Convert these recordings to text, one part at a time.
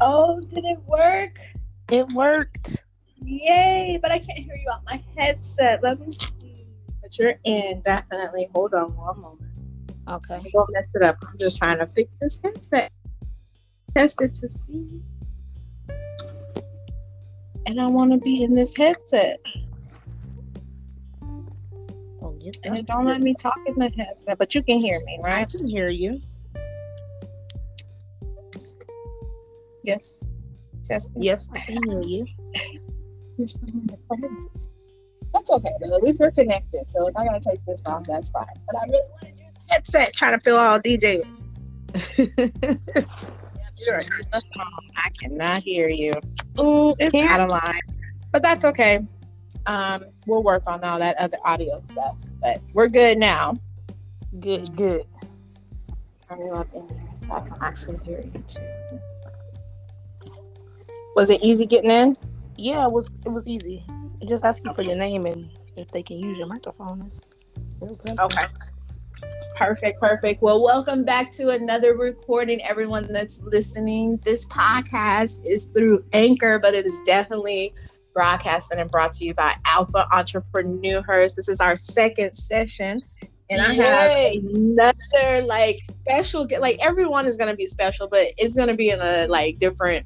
Oh, did it work? It worked. Yay! But I can't hear you on my headset. Let me see. But you're in, definitely. Hold on one moment. Okay. Don't mess it up. I'm just trying to fix this headset. Test it to see. And I want to be in this headset. Oh, yes, And it don't let me talk in the headset, but you can hear me, right? I can hear you. Yes. Testing. Yes, I can hear you. You're still on the phone. That's okay. Though. At least we're connected. So if I gotta take this off, that's fine. But I really want to do the headset, trying to feel all DJ. You're in the phone. I cannot hear you. Ooh, it's Can't- out of line. But that's okay. Um, we'll work on all that other audio stuff. But we're good now. good, good. Turn you up in here so I can actually hear you too. Was it easy getting in? Yeah, it was it was easy. Just ask you for your name and if they can use your microphone. It's real. Okay. Perfect, perfect. Well, welcome back to another recording, everyone that's listening. This podcast is through Anchor, but it is definitely broadcasted and brought to you by Alpha Entrepreneurs. This is our second session. And I have Yay. another like special like everyone is gonna be special, but it's gonna be in a like different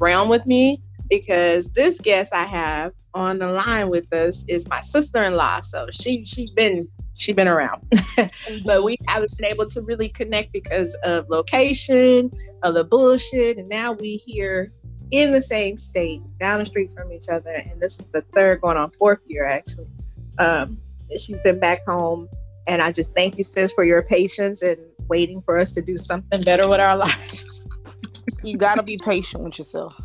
realm with me because this guest I have on the line with us is my sister-in-law. So she she's been she's been around. but we haven't been able to really connect because of location, of the bullshit, and now we here in the same state, down the street from each other, and this is the third going on fourth year actually. Um, she's been back home, and I just thank you, sis, for your patience and waiting for us to do something better with our lives. You gotta be patient with yourself.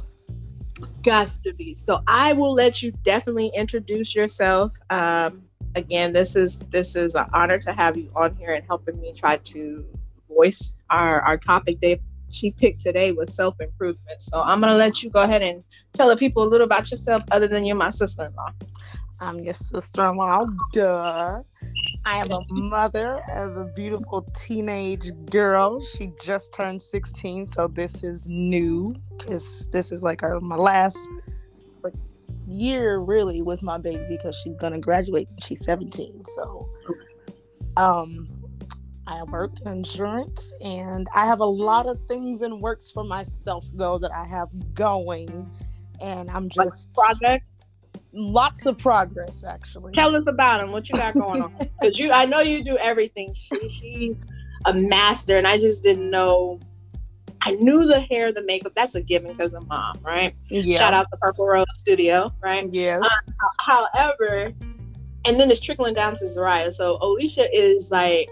Gots to be. So I will let you definitely introduce yourself. Um, again, this is this is an honor to have you on here and helping me try to voice our our topic. They she picked today was self improvement. So I'm gonna let you go ahead and tell the people a little about yourself, other than you're my sister in law. I'm your sister-in-law. Duh. I am a mother of a beautiful teenage girl. She just turned 16, so this is new because this is like our, my last like, year really with my baby because she's gonna graduate. She's 17, so um, I work in insurance and I have a lot of things in works for myself though that I have going, and I'm just Project. Lots of progress actually. Tell us about them. What you got going on? Because you, I know you do everything. She, she's a master, and I just didn't know. I knew the hair, the makeup. That's a given because of mom, right? Yeah. Shout out to Purple Rose Studio, right? Yes. Um, however, and then it's trickling down to Zariah. So Alicia is like,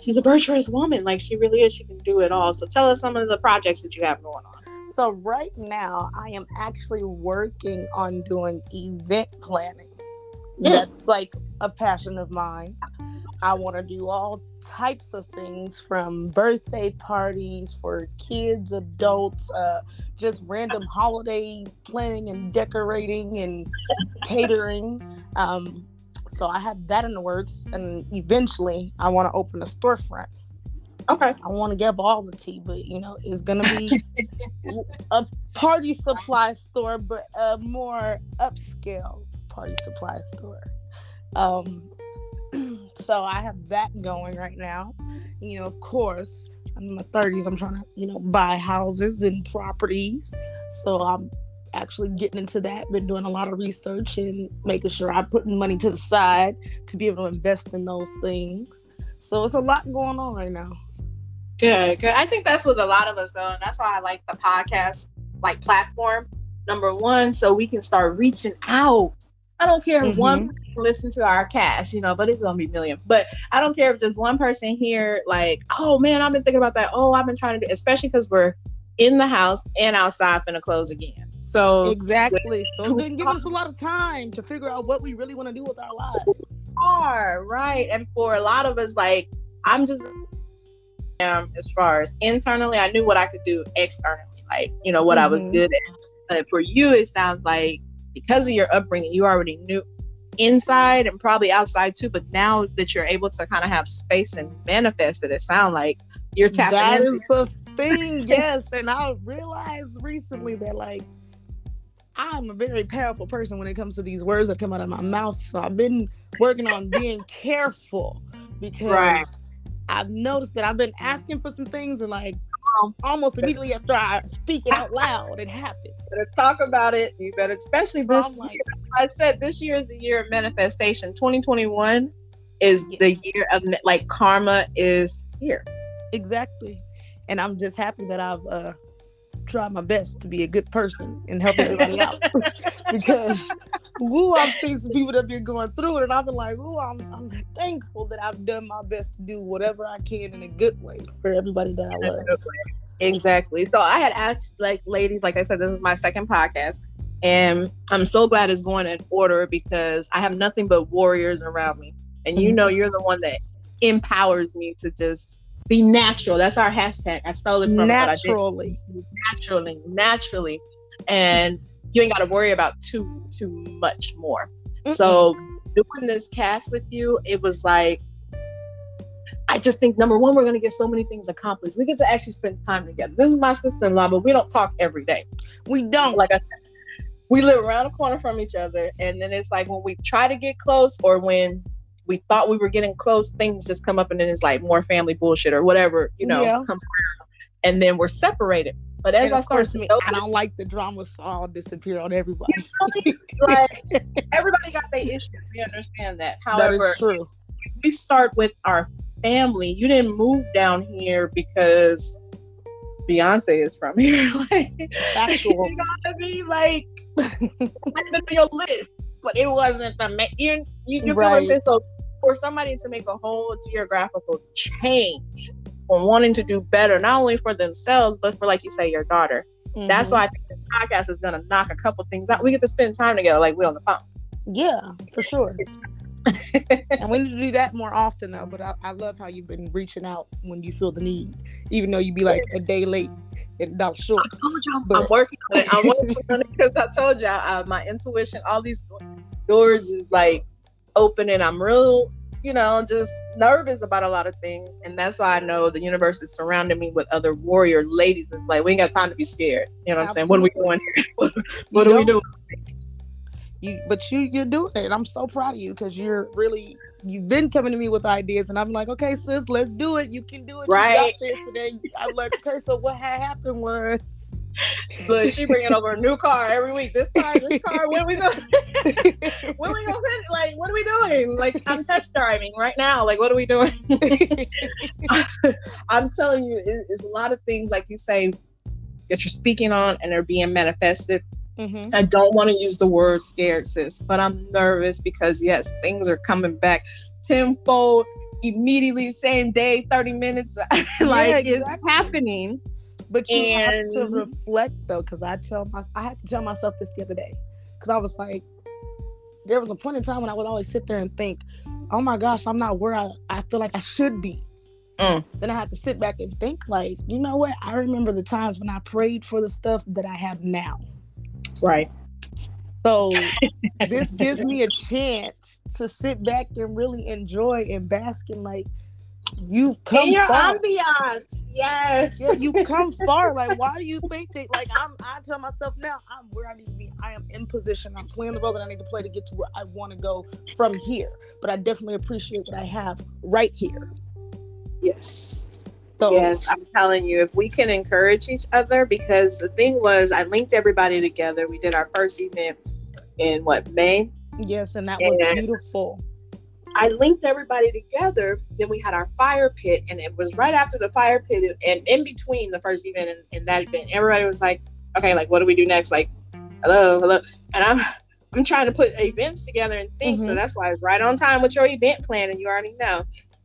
she's a virtuous woman. Like she really is. She can do it all. So tell us some of the projects that you have going on. So right now, I am actually working on doing event planning. Mm. That's like a passion of mine. I want to do all types of things from birthday parties for kids, adults, uh, just random holiday planning and decorating and catering. Um, so I have that in the works, and eventually I want to open a storefront. Okay. I want to give all the tea, but you know, it's gonna be a party supply store, but a more upscale party supply store. Um, so I have that going right now. You know, of course, I'm in my 30s. I'm trying to, you know, buy houses and properties. So I'm actually getting into that. Been doing a lot of research and making sure I'm putting money to the side to be able to invest in those things. So it's a lot going on right now. Good, good. I think that's with a lot of us though, and that's why I like the podcast like platform. Number one, so we can start reaching out. I don't care if mm-hmm. one person listen to our cast, you know, but it's gonna be million. But I don't care if there's one person here, like, oh man, I've been thinking about that. Oh, I've been trying to do, especially because we're in the house and outside finna close again. So Exactly. So didn't give us a lot of time to figure out what we really want to do with our lives. are right, and for a lot of us, like, I'm just um, as far as internally, I knew what I could do externally, like you know what I was Mhm. good at. But for you, it sounds like because of your upbringing, you already knew inside and probably outside too. But now that you're able to kind of have space and manifest it, it sounds like you're tapping That into. is the thing, yes. And I realized recently that like I'm a very powerful person when it comes to these words that come out of my mouth. So I've been working on being careful because right. I've noticed that I've been asking for some things and like um, almost immediately after I speak it out loud, it happens. Better talk about it. You better, especially this like, year. I said this year is the year of manifestation. 2021 is yes. the year of like karma is here. Exactly. And I'm just happy that I've uh tried my best to be a good person and help everybody out because woo, I've seen some people that been going through it and I've been like, oh, I'm, I'm thankful that I've done my best to do whatever I can in a good way for everybody that I love. Exactly. So I had asked like ladies, like I said, this is my second podcast. And I'm so glad it's going in order because I have nothing but warriors around me. And you mm-hmm. know you're the one that empowers me to just be natural. That's our hashtag. I stole it from naturally. Naturally, naturally, and you ain't got to worry about too too much more. Mm-mm. So doing this cast with you, it was like I just think number one, we're gonna get so many things accomplished. We get to actually spend time together. This is my sister-in-law, but we don't talk every day. We don't. Like I said, we live around the corner from each other, and then it's like when we try to get close, or when we thought we were getting close, things just come up and then it's like more family bullshit or whatever, you know, yeah. and then we're separated. But as I start to know, I don't like the drama all disappear on everybody. like everybody got their issues. We understand that. However, that true. we start with our family. You didn't move down here because Beyonce is from here. like, Factual. You gotta be like your list, but it wasn't the you you, you right. feel what I'm saying. So for somebody to make a whole geographical change on wanting to do better, not only for themselves, but for, like you say, your daughter. Mm-hmm. That's why I think this podcast is going to knock a couple things out. We get to spend time together like we on the phone. Yeah, for sure. and we need to do that more often though. But I, I, love how you've been reaching out when you feel the need, even though you'd be like a day late and not sure. I told y'all, but, I'm working on it. I'm working on it because I told y'all uh, my intuition, all these doors is like opening. I'm real, you know, just nervous about a lot of things. And that's why I know the universe is surrounding me with other warrior ladies. It's like, we ain't got time to be scared. You know what Absolutely. I'm saying? What are we doing here? what, what are we doing? You, but you, you're doing it. I'm so proud of you because you're really, you've been coming to me with ideas, and I'm like, okay, sis, let's do it. You can do it. Right. You got this. And then I'm like, okay, so what had happened was but she bringing over a new car every week. This car, this car. What are we doing? what are we doing? Like, what are we doing? Like, I'm test driving right now. Like, what are we doing? I'm telling you, it's a lot of things like you say that you're speaking on, and they're being manifested. Mm-hmm. I don't want to use the word scared, sis, but I'm nervous because yes, things are coming back tenfold immediately, same day, 30 minutes. like yeah, exactly. it's happening but you and... have to reflect though, because I tell my I had to tell myself this the other day, because I was like, there was a point in time when I would always sit there and think, oh my gosh, I'm not where I, I feel like I should be. Mm. Then I had to sit back and think, like, you know what? I remember the times when I prayed for the stuff that I have now. Right. So this gives me a chance to sit back and really enjoy and bask in like you've come in your far. ambiance. Yes. Yeah, you come far. Like, why do you think that? Like, I'm. I tell myself now, I'm where I need to be. I am in position. I'm playing the role that I need to play to get to where I want to go from here. But I definitely appreciate what I have right here. Yes. So, yes, I'm telling you, if we can encourage each other, because the thing was, I linked everybody together. We did our first event in what May. Yes, and that was beautiful I linked everybody together. Then we had our fire pit, and it was right after the fire pit, and in between the first event and, and that event, everybody was like, "Okay, like what do we do next?" Like, hello, hello, and I'm I'm trying to put events together and things, mm-hmm. so that's why it's right on time with your event plan, and you already know.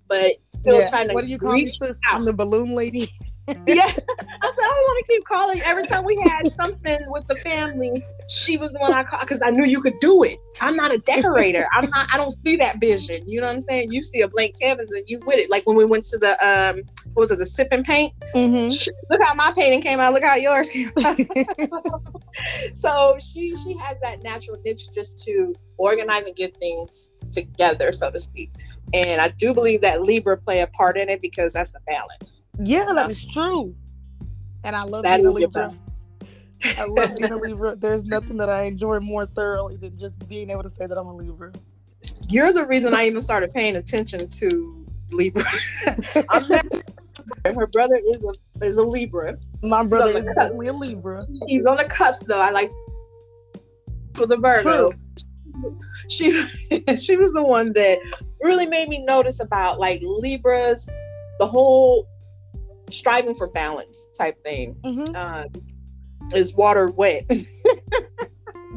But still yeah. trying to. What do you call me, sis? I'm the balloon lady. yeah. I said, I don't want to keep calling. Every time we had something with the family, she was the one I called because I knew you could do it. I'm not a decorator. I'm not, I don't see that vision. You know what I'm saying? You see a blank canvas and you with it. Like when we went to the, um, what was it, the sip and paint? Mm-hmm. Look how my painting came out. Look how yours came out. so she, she has that natural niche just to organize and get things together, so to speak. And I do believe that Libra play a part in it because that's the balance. Yeah, that uh-huh. is true. And I love That being a your Libra. I love being a Libra. There's nothing that I enjoy more thoroughly than just being able to say that I'm a Libra. You're the reason I even started paying attention to Libra. Her brother is a is a Libra. My brother the is definitely a Libra. He's on the cusp though. I like for the Virgo. She she was the one that really made me notice about like Libras, the whole striving for balance type thing. hmm Um, is water wet?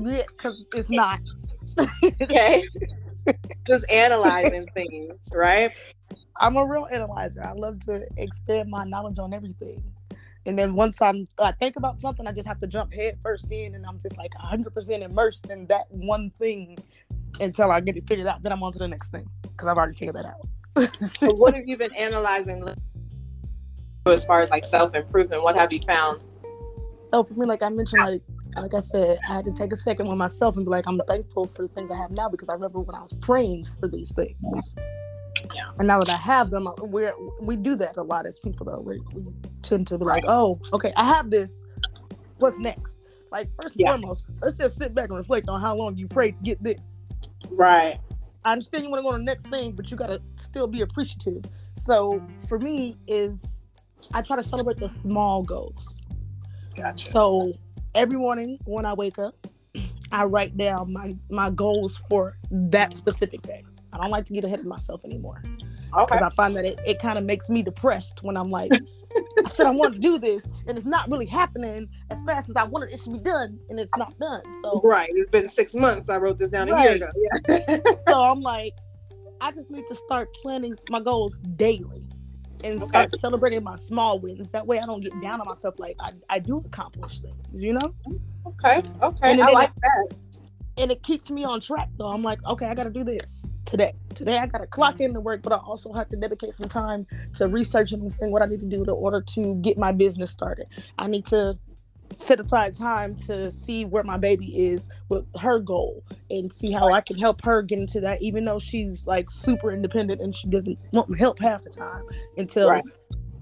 Yeah, because it's not. okay. Just analyzing things, right? I'm a real analyzer. I love to expand my knowledge on everything. And then once I'm, I think about something, I just have to jump head first in, and I'm just like 100% immersed in that one thing until I get it figured out. Then I'm on to the next thing because I've already figured that out. So what have you been analyzing as far as like self improvement? What have you found? So for me, like I mentioned, like like I said, I had to take a second with myself and be like, I'm thankful for the things I have now because I remember when I was praying for these things. Yeah. And now that I have them, we we do that a lot as people though. We, we tend to be like, oh, okay, I have this. What's next? Like first and Yeah. foremost, let's just sit back and reflect on how long you prayed to get this. Right. I understand you want to go to the next thing, but you gotta still be appreciative. So for me, is I try to celebrate the small goals. Gotcha. So every morning when I wake up, I write down my my goals for that specific day. I don't like to get ahead of myself anymore Okay. because I find that it, it kind of makes me depressed when I'm like, I said I want to do this and it's not really happening as fast as I wanted it to be done and it's not done. So Right. It's been six months. I wrote this down a year ago. Yeah. so I'm like, I just need to start planning my goals daily and Okay. start celebrating my small wins. That way I don't get down on myself like I, I do accomplish things, you know? okay. Okay. And I like that. And it keeps me on track though. I'm like, okay, I gotta do this today. Today I gotta clock mm-hmm. in to work, but I also have to dedicate some time to researching and seeing what I need to do in order to get my business started. I need to set aside time to see where my baby is with her goal and see how I can help her get into that, even though she's like super independent and she doesn't want help half the time until Right.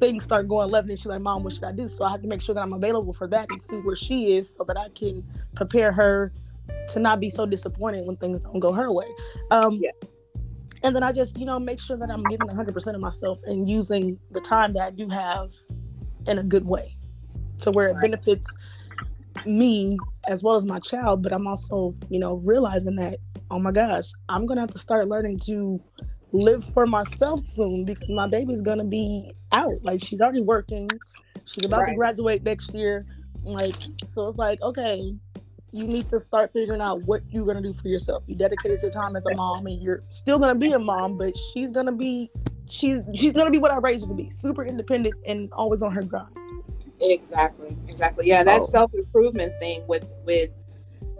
things start going left and she's like, Mom, what should I do? So I have to make sure that I'm available for that and see where she is so that I can prepare her to not be so disappointed when things don't go her way. Um, Yeah. And then I just, you know, make sure that I'm giving 100% of myself and using the time that I do have in a good way to where it benefits me as well as my child. But I'm also, you know, realizing that, oh my gosh, I'm going to have to start learning to live for myself soon because my baby's going to be out. Like, she's already working, she's about to graduate next year. Like, so it's like, okay, you need to start figuring out what you're gonna do for yourself. You dedicated your time as a mom, and you're still gonna be a mom, but she's gonna be she's she's gonna be what I raised her to be, super independent and always on her grind. Exactly. Exactly. Yeah, that Oh. self improvement thing with with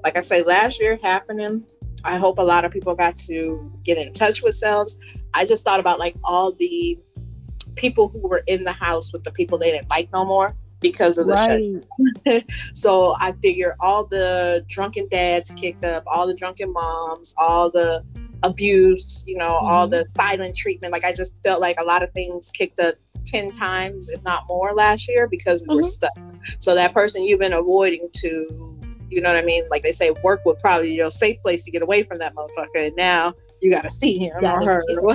like I say, last year happening. I hope a lot of people got to get in touch with selves. I just thought about like all the people who were in the house with the people they didn't like no more because of the shut so I figure all the drunken dads kicked up, all the drunken moms, all the abuse, you know, all Mhm. the silent treatment. Like I just felt like a lot of things kicked up 10 times, if not more, last year because we were Mhm. stuck. So that person you've been avoiding to, you know what I mean? Like they say, work would probably be your safe place to get away from that motherfucker. And now you got to see him or her. Or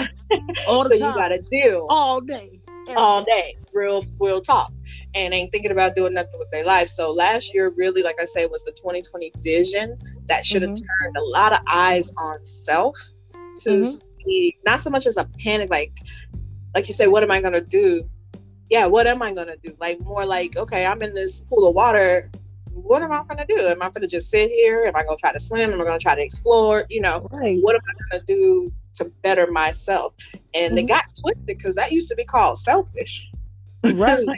all so the you got to deal all day, all day, real, real talk, and ain't thinking about doing nothing with their life. So last year, really, like I say, was the 2020 vision that should have Mhm. turned a lot of eyes on self to Mhm. see, not so much as a panic, like, like you say, what am I gonna do? Yeah, what am I gonna do? Like more like, okay, I'm in this pool of water. What am I gonna do? Am I gonna just sit here? Am I gonna try to swim? Am I gonna try to explore? You know, Right. what am I gonna do to better myself? And they Mhm. got twisted because that used to be called selfish. Right.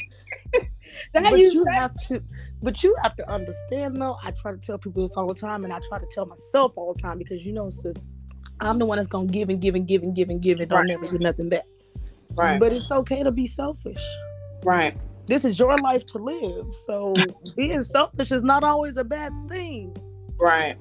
That but used you have to but you have to understand though i try to tell people this all the time and i try to tell myself all the time because you know sis i'm the one that's gonna give and give and give and give and give and don't Right. never get nothing back right, but it's okay to be selfish right, this is your life to live so being selfish is not always a bad thing right,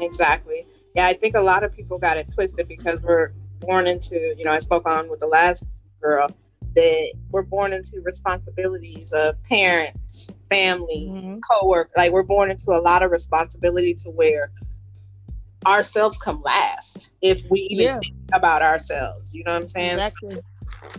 exactly. Yeah, I think a lot of people got it twisted because we're born into, you know, I spoke on with the last girl. that we're born into responsibilities of parents, family, mm-hmm. co-work. Like we're born into a lot of responsibility to where ourselves come last if we even yeah. think about ourselves. You know what I'm saying? Exactly.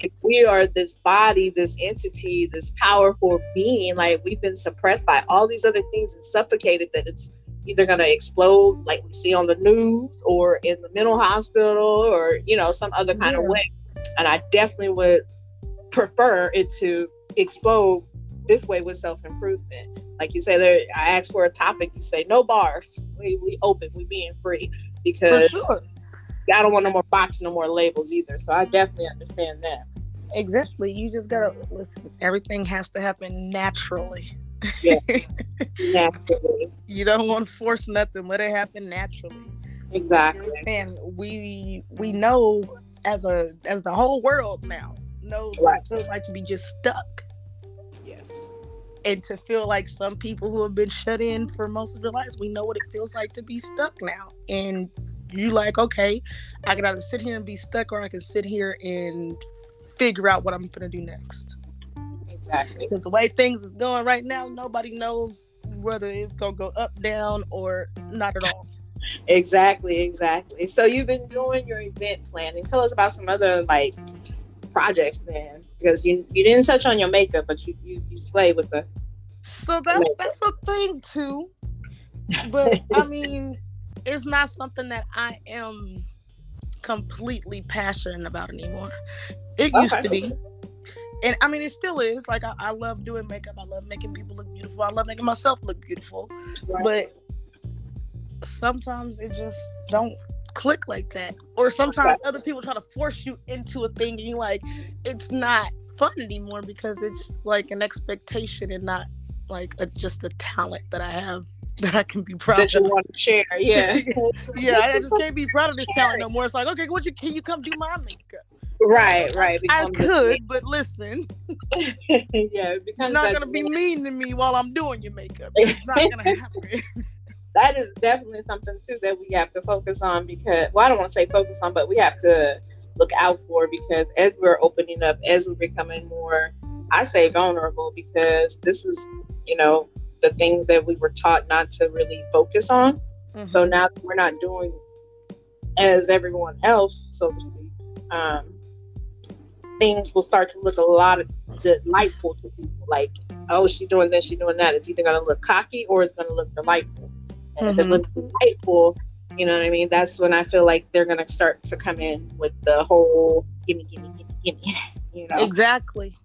If we are this body, this entity, this powerful being, like we've been suppressed by all these other things and suffocated that it's either going to explode like we see on the news or in the mental hospital or you know some other kind yeah. of way. And i definitely would prefer it to explode this way with self-improvement. Like you say there i asked for a topic you say no bars. We, we open. We being free. Because sure. i don't want no more boxes no more labels either. So i definitely understand that. Exactly. You just gotta listen everything has to happen naturally yeah. naturally. You don't want to force nothing. Let it happen naturally. Exactly. And we we know as a as the whole world now knows right. what it feels like to be just stuck. Yes. And to feel like some people who have been shut in for most of their lives, we know what it feels like to be stuck now. And you like, okay, I can either sit here and be stuck or I can sit here and figure out what I'm gonna do next. Exactly. Because the way things is going right now, nobody knows whether it's gonna go up, down, or not at all. Exactly, exactly. So you've been doing your event planning. Tell us about some other like projects then, because you you didn't touch on your makeup, but you you, you slay with the. So that's makeup. that's a thing too, but I mean, it's not something that I am completely passionate about anymore. It okay. used to be and I mean, it still is. Like I, I, love doing makeup. I love making people look beautiful. I love making myself look beautiful. Right. But sometimes it just don't click like that. Or sometimes other people try to force you into a thing, and you like, it's not fun anymore because it's like an expectation and not like a, just a talent that I have that I can be proud that you of. want to share. Yeah, yeah. I just can't be proud of this talent no more. It's like, okay, what you can you come do my makeup? Right, right. I could, but listen. yeah, you're not gonna be mean to me while I'm doing your makeup. It's not gonna happen. that is definitely something too that we have to focus on because well, I don't want to say focus on, but we have to look out for because as we're opening up, as we're becoming more, I say vulnerable because this is, you know, the things that we were taught not to really focus on. Mm-hmm. So now we're not doing as everyone else, so to speak. Um, things will start to look a lot of delightful to people. Like, oh, she's doing this, she's doing that. It's either going to look cocky or it's going to look delightful. And mm-hmm. if it mm-hmm. looks delightful, you know what I mean? That's when I feel like they're going to start to come in with the whole gimme, gimme, gimme, gimme. You know? Exactly.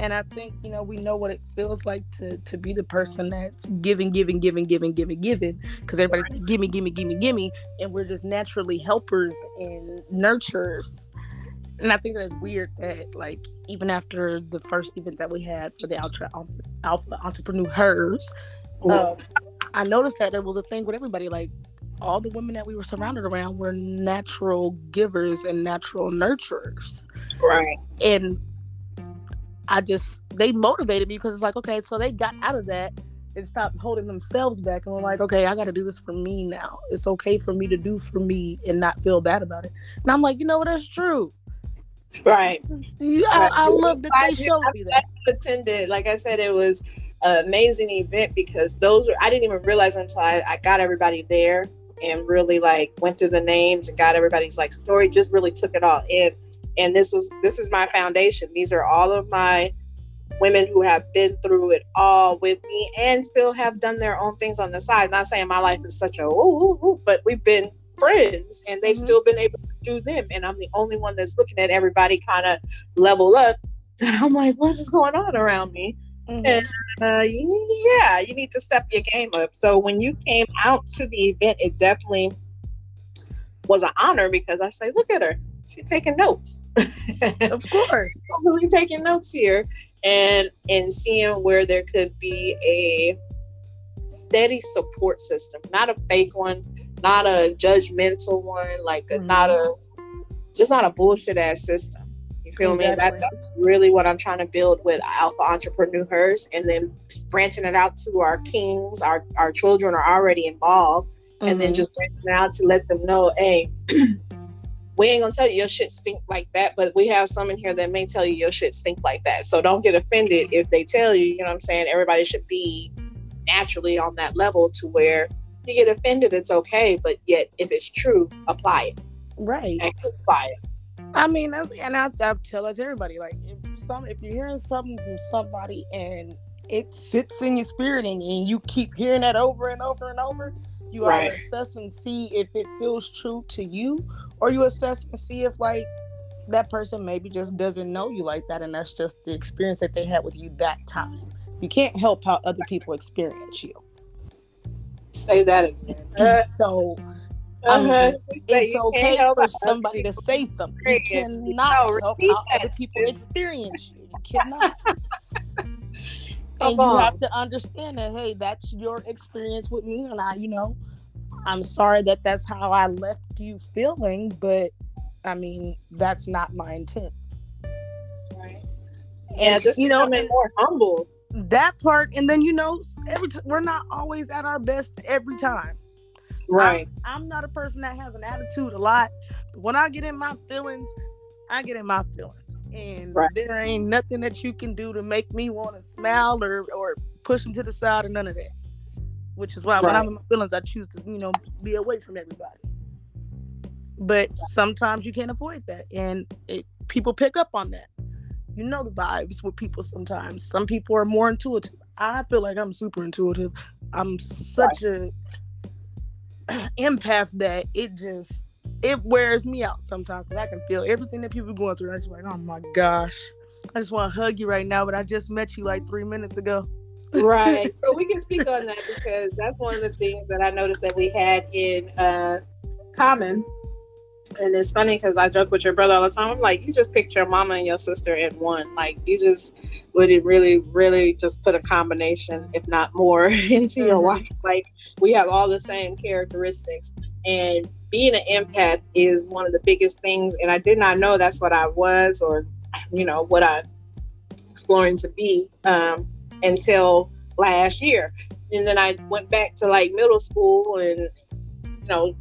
And I think, you know, we know what it feels like to to be the person that's giving, giving, giving, giving, giving, giving. Because everybody's like, gimme, gimme, gimme, gimme. And we're just naturally helpers and nurturers and I think that it's weird that like even after the first event that we had for the Alpha, Alpha Entrepreneurs, um, I noticed that it was a thing with everybody. Like all the women that we were surrounded around were natural givers and natural nurturers. Right. And I just they motivated me because it's like okay, so they got out of that and stopped holding themselves back and were like, okay, I got to do this for me now. It's okay for me to do for me and not feel bad about it. And I'm like, you know what? That's true. Right. Yeah, I, I love that they showed me that. Attended, like I said, it was an amazing event because those were I didn't even realize until I, I got everybody there and really like went through the names and got everybody's like story, just really took it all in. And this was this is my foundation. These are all of my women who have been through it all with me and still have done their own things on the side. Not saying my life is such a ooh, ooh, ooh but we've been friends and they've mm-hmm. still been able to do them. And I'm the only one that's looking at everybody kind of level up. And I'm like, what is going on around me? Mm-hmm. And uh, yeah, you need to step your game up. So when you came out to the event, it definitely was an honor because I say, look at her. She's taking notes. of course. really taking notes here and and seeing where there could be a steady support system, not a fake one, not a judgmental one, like mm-hmm. not a just not a bullshit ass system. You feel exactly. me? That, that's really what I'm trying to build with Alpha Entrepreneurs, and then branching it out to our kings. Our our children are already involved, mm-hmm. and then mm-hmm. just branching out to let them know, hey. we ain't gonna tell you your shit stink like that, but we have some in here that may tell you your shit stink like that. So don't get offended if they tell you, you know what I'm saying? Everybody should be naturally on that level to where you get offended, it's okay, but yet if it's true, apply it. Right. And apply it. I mean, and I, I tell it to everybody, like if some if you're hearing something from somebody and it sits in your spirit and, and you keep hearing that over and over and over, you right. assess and see if it feels true to you, or you assess and see if like that person maybe just doesn't know you like that, and that's just the experience that they had with you that time. You can't help how other people experience you. Say that again. Uh, so I mean, uh-huh. it's okay for somebody to say something. You cannot help how other people experience you. You cannot. and you have to understand that hey that's your experience with me and i you know i'm sorry that that's how i left you feeling but i mean that's not my intent right yeah and, just you know more humble that part and then you know every t- we're not always at our best every time right I, i'm not a person that has an attitude a lot but when i get in my feelings i get in my feelings and right. there ain't nothing that you can do to make me want to smile or or push them to the side or none of that. Which is why right. when I'm in my feelings, I choose to you know be away from everybody. But sometimes you can't avoid that, and it, people pick up on that. You know the vibes with people sometimes. Some people are more intuitive. I feel like I'm super intuitive. I'm such right. a empath that it just it wears me out sometimes because I can feel everything that people are going through. I'm just like, oh my gosh, I just want to hug you right now, but I just met you like three minutes ago. right. So we can speak on that because that's one of the things that I noticed that we had in uh, common. And it's funny because I joke with your brother all the time. I'm like, you just picked your mama and your sister in one. Like, you just would it really, really just put a combination, if not more, into your mm-hmm. wife. Like, we have all the same characteristics. And being an empath is one of the biggest things and i did not know that's what i was or you know what i exploring to be um, until last year and then i went back to like middle school and you know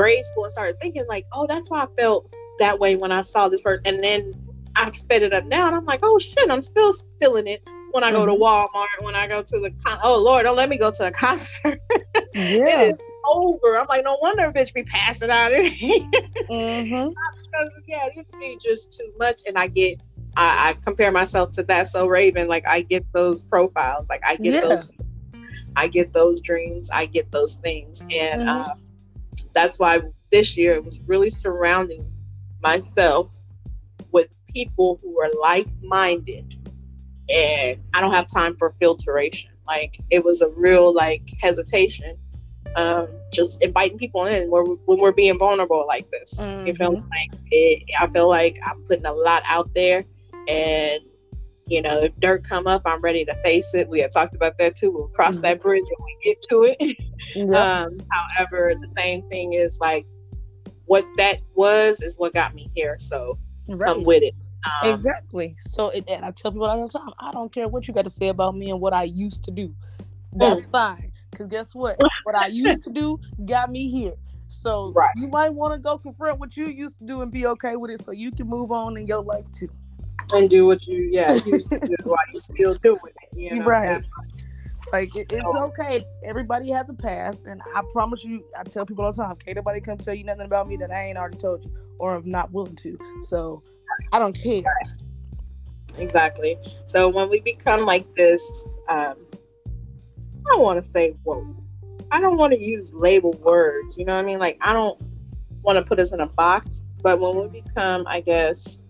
grade school and started thinking like oh that's why i felt that way when i saw this person and then i sped it up now and i'm like oh shit i'm still feeling it when I go to mm-hmm. Walmart, when I go to the con- oh Lord, don't let me go to a concert. Yeah over. I'm like, no wonder a bitch be passing out. mm-hmm. Because yeah, it used to be just too much, and I get, I, I, compare myself to that. So Raven, like I get those profiles, like I get yeah. those, I get those dreams, I get those things, and mm-hmm. uh, that's why this year it was really surrounding myself with people who are like-minded and I don't have time for filtration. Like it was a real like hesitation um, just inviting people in where, when we're being vulnerable like this. Mm-hmm. You feel like it, I feel like I'm putting a lot out there, and you know, if dirt come up, I'm ready to face it. We had talked about that too. We'll cross mm-hmm. that bridge when we get to it. um, however, the same thing is like what that was is what got me here. So right. come with it. Um, exactly. So, it, and I tell people all the time, I don't care what you got to say about me and what I used to do. That's mm. fine. Because guess what? what I used to do got me here. So right. you might want to go confront what you used to do and be okay with it so you can move on in your life too. And do what you yeah, used to do while you still doing it. You know? Right. Like it, it's okay. Everybody has a past, and I promise you, I tell people all the time, can't nobody come tell you nothing about me that I ain't already told you, or I'm not willing to. So I don't care. Exactly. So when we become like this, um, I don't want to say whoa. I don't want to use label words. You know what I mean? Like I don't want to put us in a box. But when we become, I guess,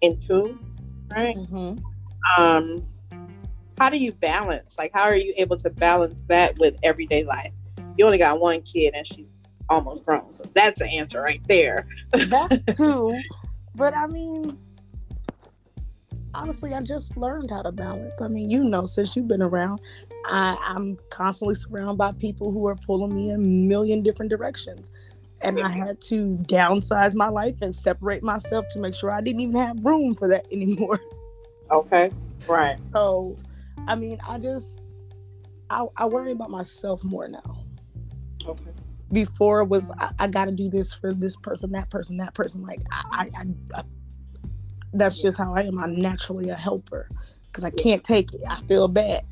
in tune, right? Mm-hmm. Um, how do you balance? Like, how are you able to balance that with everyday life? You only got one kid, and she's almost grown, so that's an answer right there. that too, but I mean, honestly, I just learned how to balance. I mean, you know, since you've been around, I, I'm constantly surrounded by people who are pulling me in a million different directions. And I had to downsize my life and separate myself to make sure I didn't even have room for that anymore. Okay. Right. So, I mean, I just, I, I worry about myself more now. Okay. before was I, I got to do this for this person, that person, that person. Like I, I, I, I that's just how I am. I'm naturally a helper because I can't take it. I feel bad.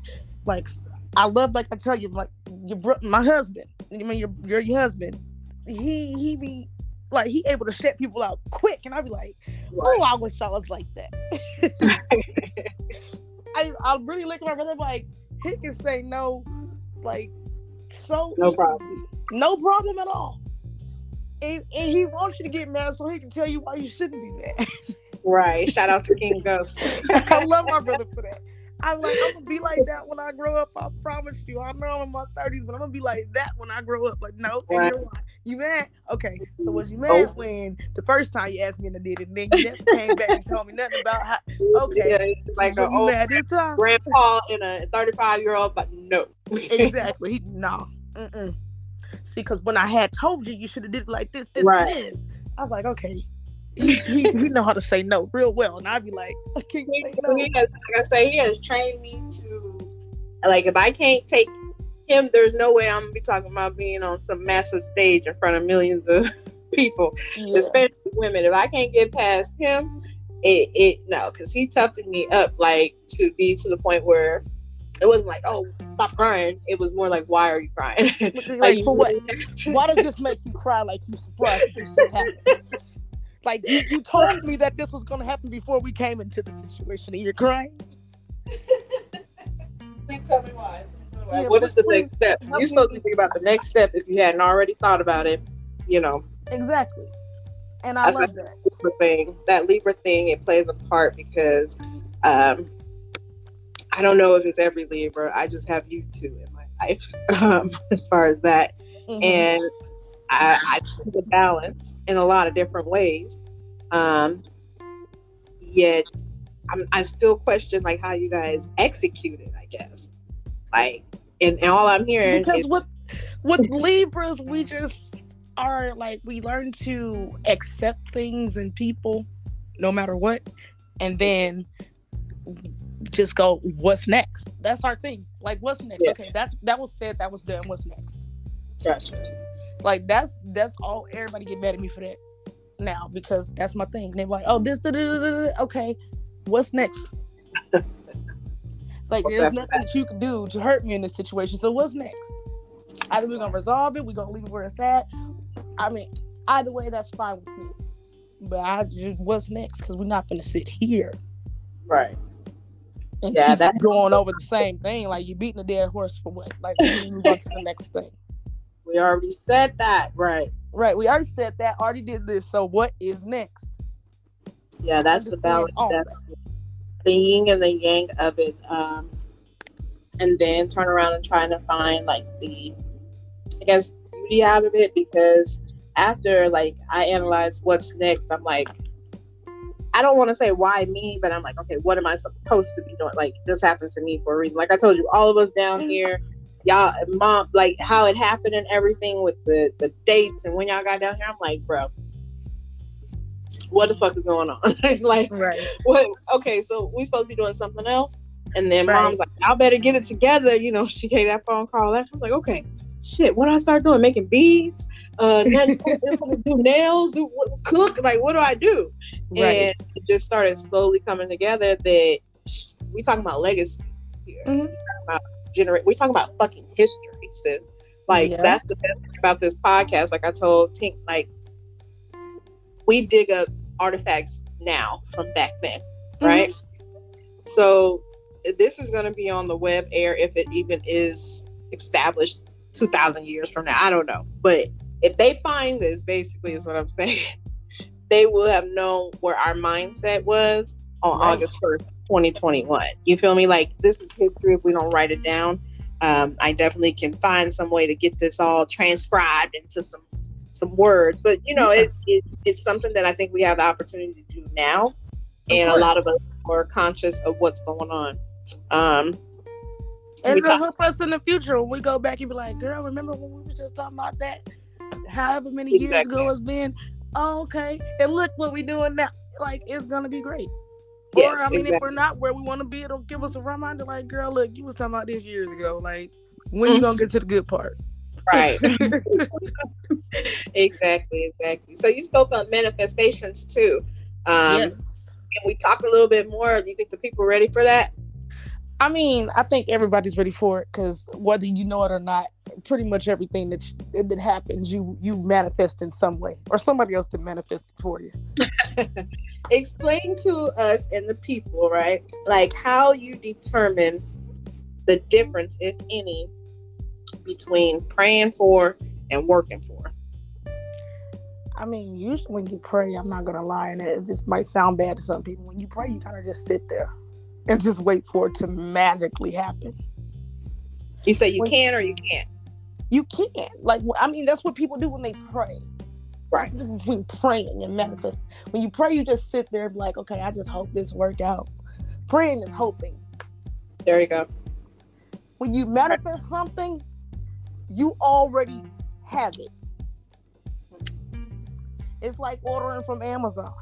Like I love, like I tell you, like your bro- my husband. I mean, your your, your husband. He he be like he able to shut people out quick, and I be like, oh, I wish I was like that. I I really look at my brother like he can say no, like so No problem. no problem at all. And, and he wants you to get mad so he can tell you why you shouldn't be mad. Right. Shout out to King Ghost. I love my brother for that. I'm like, I'm gonna be like that when I grow up. I promise you. I know I'm in my 30s, but I'm gonna be like that when I grow up. Like, no, and Right. you know why? You mad? Okay, so was you Oh. mad when the first time you asked me and I did it, and then you never came back and told me nothing about how? Okay. Yeah, like so an old mad this time? grandpa and a 35 year old, but no. exactly. He, no. Mm-mm. See, because when I had told you, you should have did it like this, this, Right. this. I was like, okay. He, he, he know how to say no real well, and I'd be like, I can't say no. has, like I say, he has trained me to like if I can't take him, there's no way I'm gonna be talking about being on some massive stage in front of millions of people, Yeah. especially women. If I can't get past him, it, it no, because he toughened me up like to be to the point where it wasn't like, oh, stop crying. It was more like, why are you crying? Like, for what? really have to- Why does this make you cry like you surprised this just happened? Like you, you told me that this was gonna happen before we came into the situation, and you're crying. Please tell me why. Please tell me why. Yeah, what is the next step? You're supposed to think. about the next step if you hadn't already thought about it. You know, Exactly. And I love that. Libra thing. That Libra thing, it plays a part because um, I don't know if it's every Libra. I just have you two in my life um, as far as that. Mhm. And I, I the balance in a lot of different ways. Um, yet I'm, I still question like how you guys execute it, I guess. Like, and, and all I'm hearing because is with with Libras, we just are like we learn to accept things and people, no matter what, and then just go, what's next? That's our thing. Like, what's next? Yeah. Okay, that's that was said. That was done. What's next? Gotcha. Like that's that's all. Everybody get mad at me for that now because that's my thing. They're like, oh, this, da, da, da, okay, what's next? Like, What's there's nothing that you can do to hurt me in this situation. So what's next? Either we're gonna resolve it, we're gonna leave it where it's at. I mean, either way, that's fine with me. But I just what's next? Because we're not gonna sit here right. and Yeah, keep that- going over the same thing. Like you're beating a dead horse for what? Like we move on to the next thing. We already said that, right? Right. We already said that. Already did this. So what is next? Yeah, that's the balance. The yin and the yang of it. Um, and then turn around and trying to find like the, I guess, beauty out of it because after like I analyze what's next, I'm like, I don't want to say why me, but I'm like, okay, what am I supposed to be doing? Like this happened to me for a reason. Like I told you, all of us down here, y'all, mom, like how it happened and everything with the the dates and when y'all got down here. I'm like, bro, what the fuck is going on? like, Right. what? Okay, so we supposed to be doing something else, and then Right. mom's like, "I better get it together." You know, she gave that phone call. I was like, "Okay, shit, what do I start doing? Making beads? Uh, nothing- do nails? Do what- cook? Like, what do I do?" Right. And it just started slowly coming together. That we talking about legacy here. Mhm. We talking about generate. We talking about fucking history, sis. Like Yeah. that's the best thing about this podcast. Like I told Tink, like we dig up artifacts now from back then, right? So this is going to be on the web air if it even is established 2000 years from now. I don't know. But if they find this, basically, is what I'm saying, they will have known where our mindset was on Right. August 1st, 2021. You feel me? Like this is history if we don't write it down. Um, I definitely can find some way to get this all transcribed into some some words, but you know, it, it it's something that I think we have the opportunity to do now, and a lot of us are conscious of what's going on. Um, And it'll help us in the future when we go back and be like, girl, remember when we were just talking about that? However many years Exactly. ago it's been. Oh, okay. And look what we're doing now. Like, it's to be great. Yes, or, I mean, if we're not where we want to be, it'll give us a reminder like, girl, look, you was talking about this years ago. Like, when you Mhm. going to get to the good part? Right. exactly, exactly. So you spoke on manifestations too. Um, yes. Can we talk a little bit more? Do you think the people are ready for that? I mean, I think everybody's ready for it because whether you know it or not, pretty much everything that that happens, you you manifest in some way, or somebody else to manifest it for you. Explain to us and the people, right? Like how you determine the difference, if any, between praying for and working for. I mean, usually when you pray, I'm not gonna lie, and it this might sound bad to some people. When you pray, you kind of just sit there and just wait for it to magically happen. You say you When- can or you can't. You can't. Like, I mean, that's what people do when they pray. Right. Between praying and manifesting. When you pray, you just sit there and be like, okay, I just hope this work out. Praying is hoping. There you go. When you manifest something, you already have it. It's like ordering from Amazon.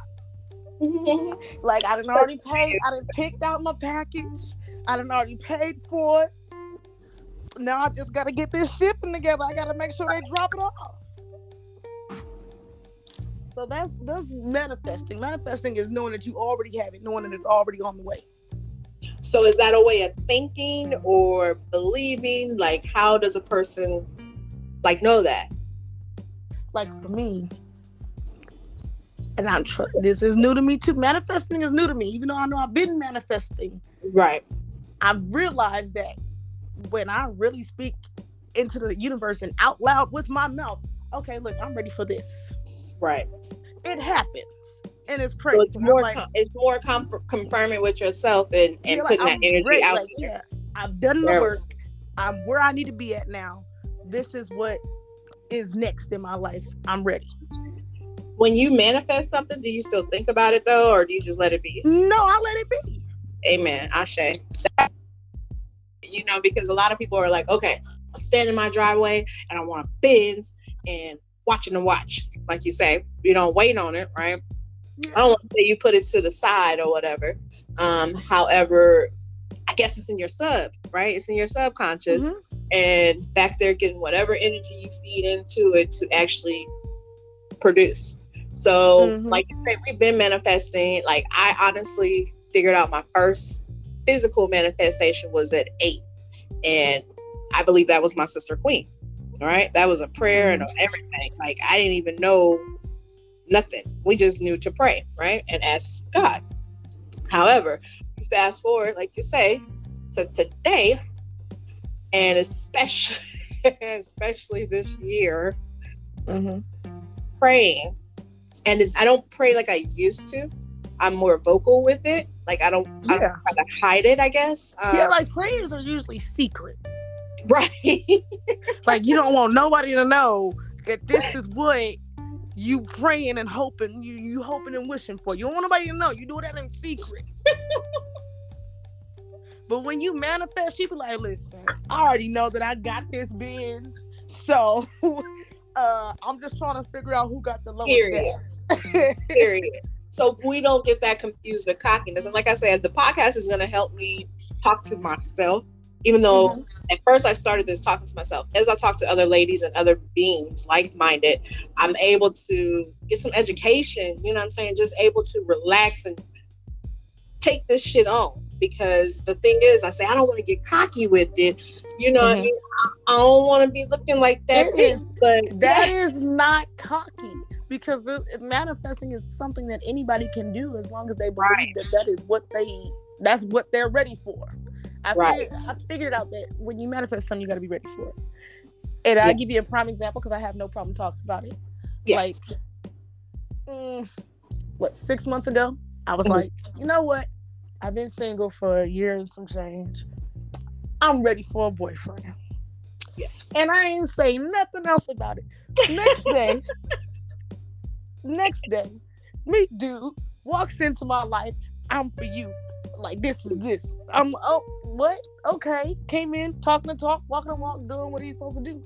Like I didn't already paid. I done picked out my package. I done already paid for it. Now I just gotta get this shipping together. I gotta make sure they drop it off. So that's that's manifesting. Manifesting is knowing that you already have it, knowing that it's already on the way. So is that a way of thinking or believing? Like how does a person like know that? Like for me, and I'm tr- this is new to me too. Manifesting is new to me, even though I know I've been manifesting. Right. I've realized that when I really speak into the universe and out loud with my mouth, okay, look, I'm ready for this. Right. It happens, and it's crazy. So it's more like, com- it's more com- confirming with yourself and, and yeah, like, putting that I'm energy ready, out like, there. yeah, I've done the work. I'm where I need to be at now. This is what is next in my life. I'm ready. When you manifest something, do you still think about it though, or do you just let it be? No, I let it be. Amen. Ashe. That- you know, because a lot of people are like, okay, I stand in my driveway and I want to Benz and watching the watch, like you say. You don't wait on it, right? I don't want to say you put it to the side or whatever. Um, however, I guess it's in your sub, right? It's in your subconscious, Mhm. and back there getting whatever energy you feed into it to actually produce. So, Mhm. like we've been manifesting. Like I honestly figured out my first physical manifestation was at eight, and I believe that was my sister Queen. All right, that was a prayer and everything. Like I didn't even know nothing. We just knew to pray, right, and ask God. However, fast forward, like you say, to today, and especially, especially this year, Mhm. praying, and it's, I don't pray like I used to. I'm more vocal with it. Like I don't, I don't try to hide it. I guess. Um, yeah, like prayers are usually secret. right. Like you don't want nobody to know that this is what you praying and hoping you you hoping and wishing for. You don't want nobody to know. You do that in secret. but when you manifest, you be like, listen, I already know that I got this Benz. So uh I'm just trying to figure out who got the lowest Period. Period. So we don't get that confused with cockiness. And like I said, the podcast is going to help me talk to myself. Even though Mhm. at first I started this talking to myself, as I talk to other ladies and other beings like minded, I'm able to get some education. You know what I'm saying? Just able to relax and take this shit on. Because the thing is, I say I don't want to get cocky with it. You know, what I mean, I, don't want to be looking like that, is- but That is not cocky because the, manifesting is something that anybody can do as long as they believe Right. that that is what they that's what they're ready for. I Right. figured, I figured out that when you manifest something, you got to be ready for it. And I'll give you a prime example because I have no problem talking about it. yes. Like, mm, what six months ago, I was Mhm. like, you know what? I've been single for a year and some change. I'm ready for a boyfriend. yes. And I ain't say nothing else about it. Next day, next day, me dude walks into my life. I'm for you. Like this is this. I'm oh what? Okay. Came in, talking to talk, walking the walk, doing what he's supposed to do.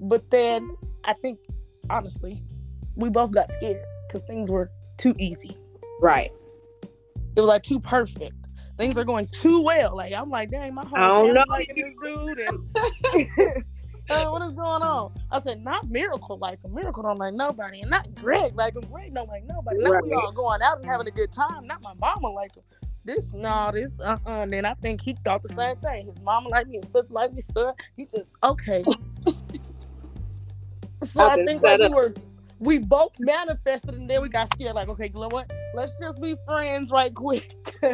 But then I think honestly, we both got scared because things were too easy. right. It was like too perfect. Things are going too well. Like I'm like, dang, my heart. I don't know. family this dude, and uh, what is going on? I said, not Miracle like a Miracle don't like nobody, and not Greg like him. Greg don't like nobody. Not Right. we all going out and having a good time. Not my mama like him. This no, this uh uh And then I think he thought the same thing. His mama like me, his sister like me, son. He just okay. so I I think like set we up. were we both manifested and then we got scared, like, okay, you know what? Let's just be friends right quick.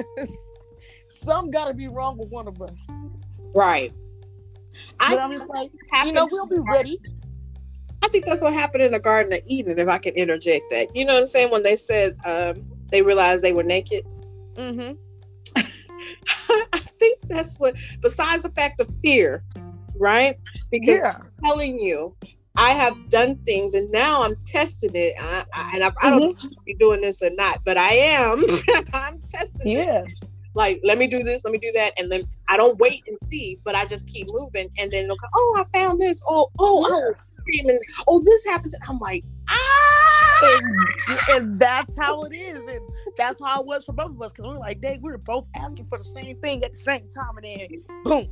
Some gotta be wrong with one of us. Right. I I'm just like, you know, we'll be ready. I think that's what happened in the Garden of Eden, if I can interject that. You know what I'm saying? When they said um, they realized they were naked. Mm-hmm. I think that's what, besides the fact of fear, right? Because Yeah. I'm telling you, I have done things and now I'm testing it. I, I, and I, I don't know if you're doing this or not, but I am. I'm testing it. Yeah. Like, let me do this, let me do that. And then I don't wait and see, but I just keep moving. And then they'll go, oh, I found this. Oh, oh, oh, and oh, this happened. I'm like, ah. and, and that's how it is, and that's how it was for both of us. Because we were like, dang, we were both asking for the same thing at the same time, and then boom,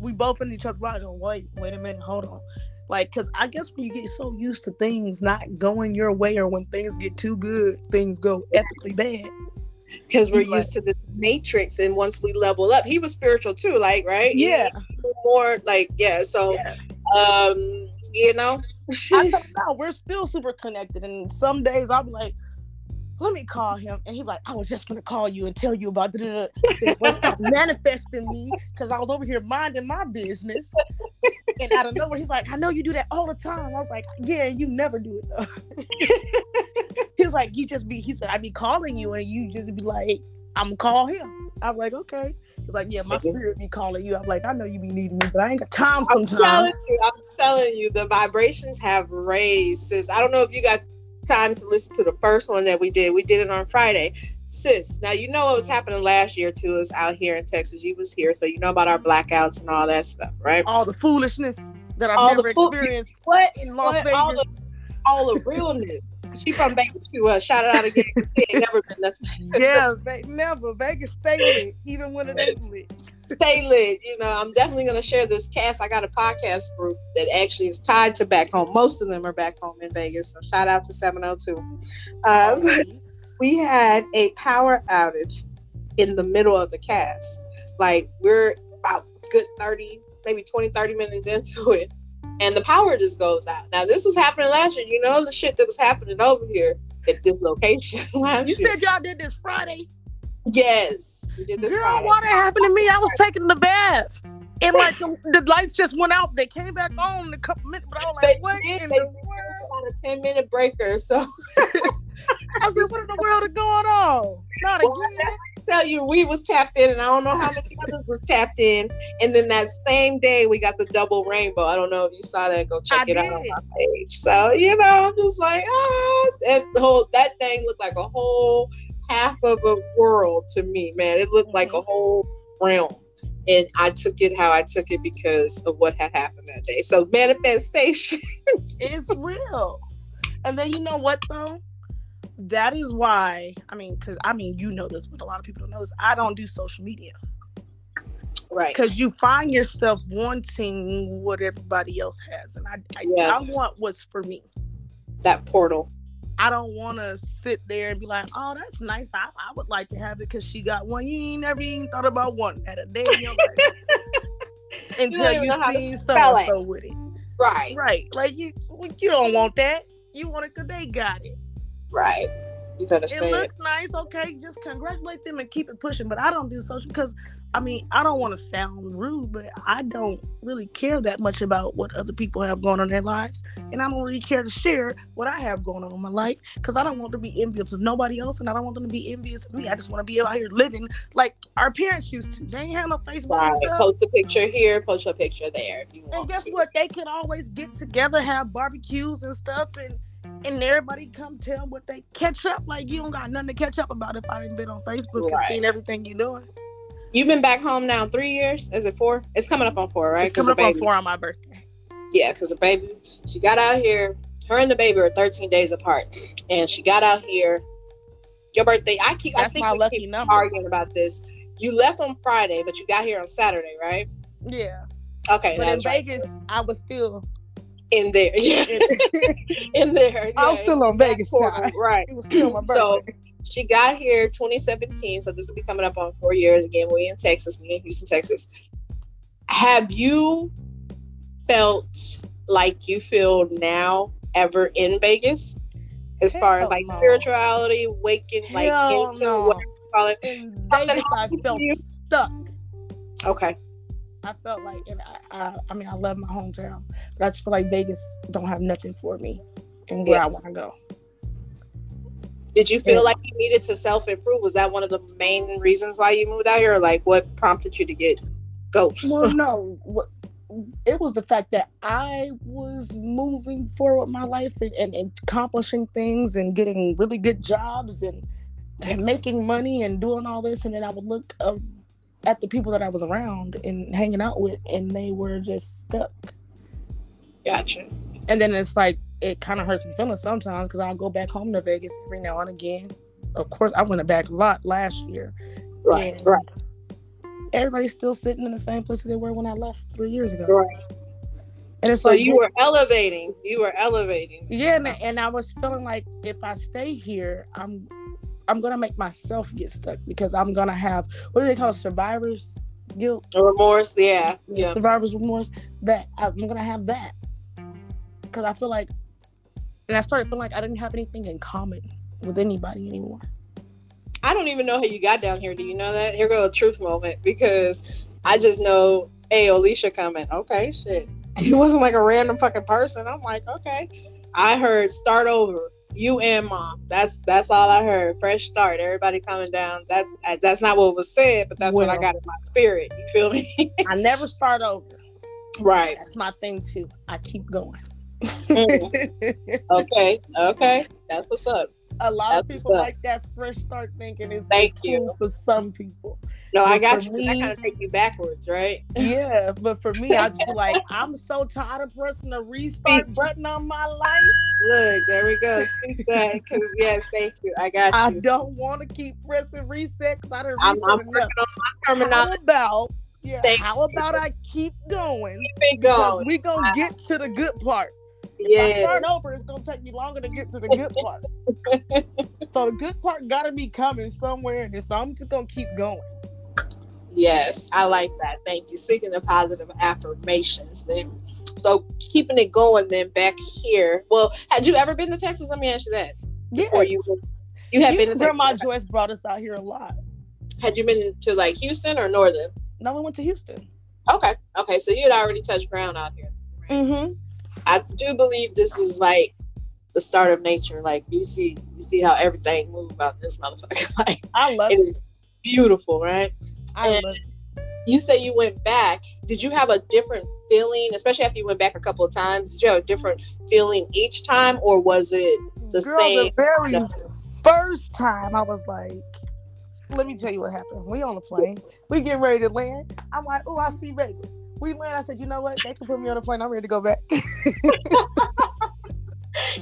we both in each other's like, wait, wait a minute, hold on. Like, cause I guess when you get so used to things not going your way, or when things get too good, things go epically bad. because we're Right. used to the matrix and once we level up he was spiritual too like right Yeah, more like yeah so yeah. um you know I know. We're still super connected, and some days I'll be like, "Let me call him," and he's like, "I was just gonna call you and tell you about da I said, well, stop manifesting me because I was over here minding my business." And out of nowhere, he's like, "I know you do that all the time." I was like, "Yeah, you never do it though." he was like, "You just be," he said, "I'd be calling you, and you just be like, I'm gonna call him." I'm like, "Okay." He's like, "Yeah, my spirit be calling you." I'm like, "I know you be needing me, but I ain't got time sometimes. I'm sometimes." telling you, I'm telling you, the vibrations have raised. Sis, I don't know if you got time to listen to the first one that we did. We did it on Friday. Sis, now you know what was mm-hmm. happening last year to us out here in Texas. You was here, so you know about our blackouts and all that stuff, right? All the foolishness that I've All the never experienced What? in Las What? Vegas. All the- All the realness. She from Vegas too. Uh, shout it out again. She ain't never been nothing. yeah, Ve- never. Vegas stay lit, even when it ain't lit. stay lit. You know, I'm definitely going to share this cast. I got a podcast group that actually is tied to back home. Most of them are back home in Vegas. So shout out to 702. Um, we had a power outage in the middle of the cast. Like we're about good 30, maybe 20, 30 minutes into it. And the power just goes out. Now, this was happening last year. You know, the shit that was happening over here at this location last You year. said y'all did this Friday. yes, we did this. Girl, Friday. why that happened to me? I was taking the bath. And like the, the lights just went out. They came back on in a couple minutes, but I was They like, what did, in they the world? About a 10 minute breaker. So I said, what in the world is going on? Not Well, again. Tell you we was tapped in and I don't know how many others was tapped in. And then that same day we got the double rainbow. I don't know if you saw that. Go check I it out on my page. So, you know, I'm just like, ah, and the whole that thing looked like a whole half of a world to me, man. It looked like a Mm-hmm. whole realm. And I took it how I took it because of what had happened that day. So manifestation. is real. And then you know what though? That is why, I mean, because I mean, you know this, but a lot of people don't know this. I don't do social media. Right. because you find yourself wanting what everybody else has and i I, I want what's for me That portal. i don't want to sit there and be like oh that's nice i, I would like to have it because she got one you ain't never even thought about one at a day in your life until you, to see so spell and so with it Right. right like you you don't want that you want it because they got it Right. You better it say it. looks nice okay just congratulate them and keep it pushing but i don't do social because i mean i don't want to sound rude but i don't really care that much about what other people have going on in their lives and i don't really care to share what i have going on in my life because i don't want to be envious of nobody else and i don't want them to be envious of me i just want to be out here living like our parents used to they ain't have no facebook Right. Post a picture here, post a picture there if you want and guess to. what? They can always get together, have barbecues and stuff, and and everybody come tell what they catch up. Like you don't got nothing to catch up about if I didn't been on Facebook and Right. seen everything you doing. You've been back home now three years. Is it four? It's coming up on four, right? It's coming up on four on my birthday. Yeah, because the baby, she got out here. Her and the baby are 13 days apart, and she got out here. Your birthday. I keep. I That's think my we lucky keep number. arguing about this. You left on Friday, but you got here on Saturday, right? Yeah. Okay, But in right. Vegas, I was still In there, yeah, in, there. I was still on Vegas time. right? It was still my So- She got here 2017, so this will be coming up on four years. Again, we in Texas, we in Houston, Texas. Have you felt like you feel now ever in Vegas? As far as like no. spirituality, waking, like Hell into no. whatever you call it. In Vegas, I felt you? stuck. Okay. I felt like, and I, I, I mean, I love my hometown, but I just feel like Vegas don't have nothing for me and where Yeah. I want to go. Did you feel Yeah. like you needed to self improve? Was that one of the main reasons why you moved out here? Or like what prompted you to get ghosts? Well, no, what it was the fact that I was moving forward with my life and, and, and accomplishing things and getting really good jobs and, and making money and doing all this, and then I would look at the people that I was around and hanging out with, and they were just stuck. Gotcha. And then it's like it kind of hurts my feelings sometimes because I'll go back home to Vegas every now and again. Of course, I went back a lot last year. Right, right, Everybody's still sitting in the same place that they were when I left three years ago. right. And it's So like you were elevating. You were elevating. Yeah, and, and I was feeling like if I stay here, I'm I'm gonna make myself get stuck because I'm gonna have what do they call it, survivor's guilt, Remorse. Yeah. Yeah. survivor's remorse. That I'm gonna have that because I feel like, and I started feeling like I didn't have anything in common with anybody anymore. I don't even know how you got down here. Do you know that? Here go a truth moment because I just know, hey, Alicia coming. Okay, shit. It wasn't like a random fucking person. I'm like, okay. I heard start over. You and mom. That's that's all I heard. Fresh start. Everybody coming down. That that's not what was said, but that's what I got in my spirit. You feel me? I never start over. right. That's my thing too. I keep going. Mm. Okay. Okay. That's what's up. A lot of people like that fresh start thinking is Thank cool for some people. No, I got you. you. 'cause That me- kind of take you backwards, right? Yeah, but for me, I just like I'm so tired of pressing the restart button on my life. Look, there we go. Speak that, because yes, thank you. I got you. I don't want to keep pressing reset because I didn't I'm, reset I'm enough. working on my How about yeah? Thank how about I keep going? Keep it Because going. we gonna get to the good part. If I Yeah. start over, it's gonna take me longer to get to the good part. so the good part gotta be coming somewhere, and so I'm just gonna keep going. Yes, I like that. Thank you. Speaking of positive affirmations, then so keeping it going. Then back here. Well, had you ever been to Texas? Let me ask you that. Yes. Or you- You had You- been to Texas. Grandma Joyce brought us out here a lot. Had you been to like Houston or Northern? No, we went to Houston. Okay. Okay. So you had already touched ground out here. Mm-hmm. I do believe this is like the start of nature. Like you see, you see how everything move about this motherfucker. like I love it it. is beautiful, right? I and- love it. you say you went back did you have a different feeling especially after you went back a couple of times did you have a different feeling each time or was it the Girl, same the very first time I was like, let me tell you what happened. We on the plane. We getting ready to land. I'm like, oh, I see Vegas. We land. I said, you know what? They can put me on a plane. I'm ready to go back.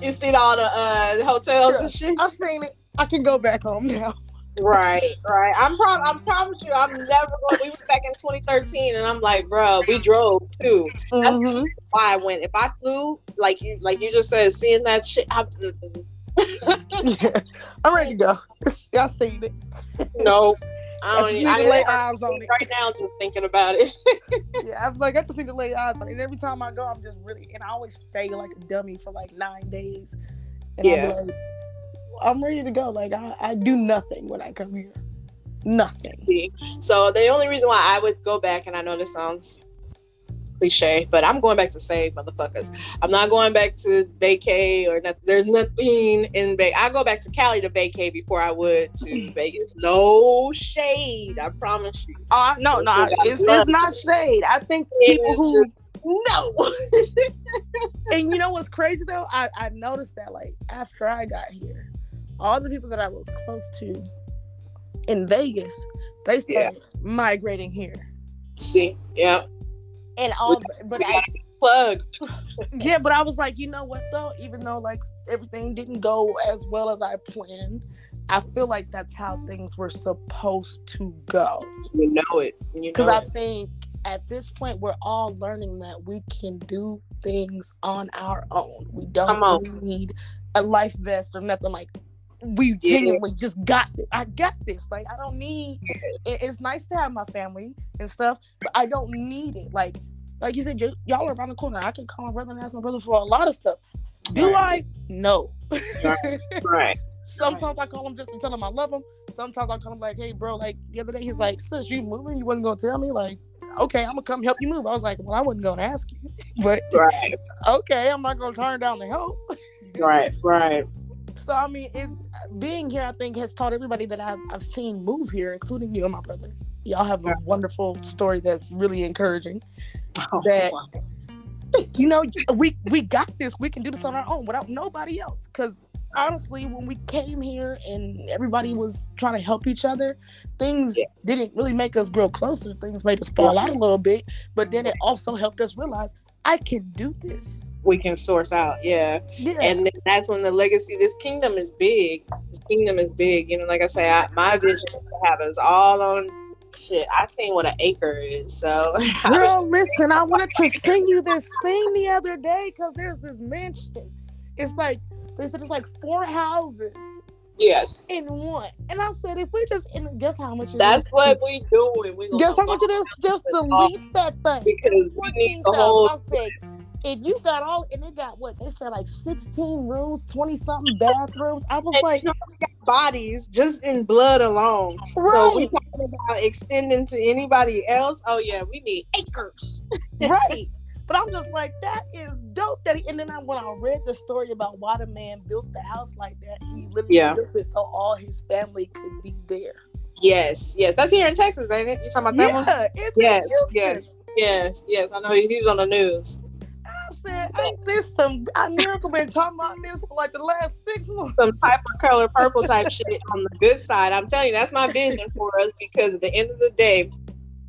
you seen all the uh hotels and shit I've seen it. I can go back home now. right right i'm prom i'm promise you i'm never going we was back in 2013 and i'm like bro we drove too Mhm. why i went if i flew like you like you just said seeing that shit I, Yeah. I'm ready to go. I seen it. no i I just need I to lay eyes on it. right now just thinking about it Yeah, I'm like, I just need to lay eyes on it. And every time I go, I'm just really, and I always stay like a dummy for like nine days. And Yeah. I'm like, I'm ready to go. Like, I, I do nothing when I come here. Nothing. So the only reason why I would go back, and I know this sounds cliche, but I'm going back to save motherfuckers. I'm not going back to vacay or nothing. There's nothing in Bay. I go back to Cali to vacay before I would to mm. Vegas. No shade, I promise you. Oh, no, no, it's, it's not shade. I think people who, No. and you know what's crazy though? I, I noticed that like after I got here, all the people that I was close to in Vegas, they started migrating here. see, yeah, And all, but I, plug. Yeah, but I was like, you know what though? Even though like everything didn't go as well as I planned, I feel like that's how things were supposed to go. You know it. You Because I think at this point we're all learning that we can do things on our own. We don't need a life vest or nothing like we yeah. genuinely just got this. I got this. Like I don't need. It, it's nice to have my family and stuff, but I don't need it. Like like you said, y- y'all are around the corner. I can call my brother and ask my brother for a lot of stuff. Do right. I? No. Right. right. Sometimes I call him just to tell him I love him. Sometimes I call him like, hey, bro, like the other day he's like, sis, you moving? You wasn't gonna tell me? Like, okay, I'm gonna come help you move. I was like, well, I wasn't gonna ask you, but right. okay, I'm not gonna turn down the help. right, right. So I mean, it's being here. I think has taught everybody that I've I've seen move here, including you and my brother. Y'all have a wonderful story that's really encouraging. Oh, that wow. you know we we got this. We can do this on our own without nobody else. Because honestly, when we came here and everybody was trying to help each other, things yeah. didn't really make us grow closer. Things made us fall out a little bit. But then it also helped us realize I can do this. We can source out, yeah. yeah. And that's when the legacy. This kingdom is big. This kingdom is big. You know, like I say, I, my vision is to have us all on shit, I seen what an acre is. So, girl, listen, I wanted to send you this thing the other day because there's this mansion. It's like they said it's like four houses. Yes. In one, and I said, if we just and guess how much? That's what we doing. We guess how much it is just to lease that thing because we need the whole. I said, if you got all and it got what they said like 16 rooms 20 something bathrooms i was and like bodies just in blood alone right. so we talking about extending to anybody else oh yeah we need acres right but i'm just like that is dope that he, and then I, when i read the story about why the man built the house like that he literally yeah. built it so all his family could be there. Yes yes. That's here in texas ain't it? You talking about that yeah, one it's yes yes. Yes yes. I know he, he was on the news. I said, ain't this some I miracle been talking about this for like the last six months? Some type of color purple type shit on the good side. I'm telling you, that's my vision for us because at the end of the day,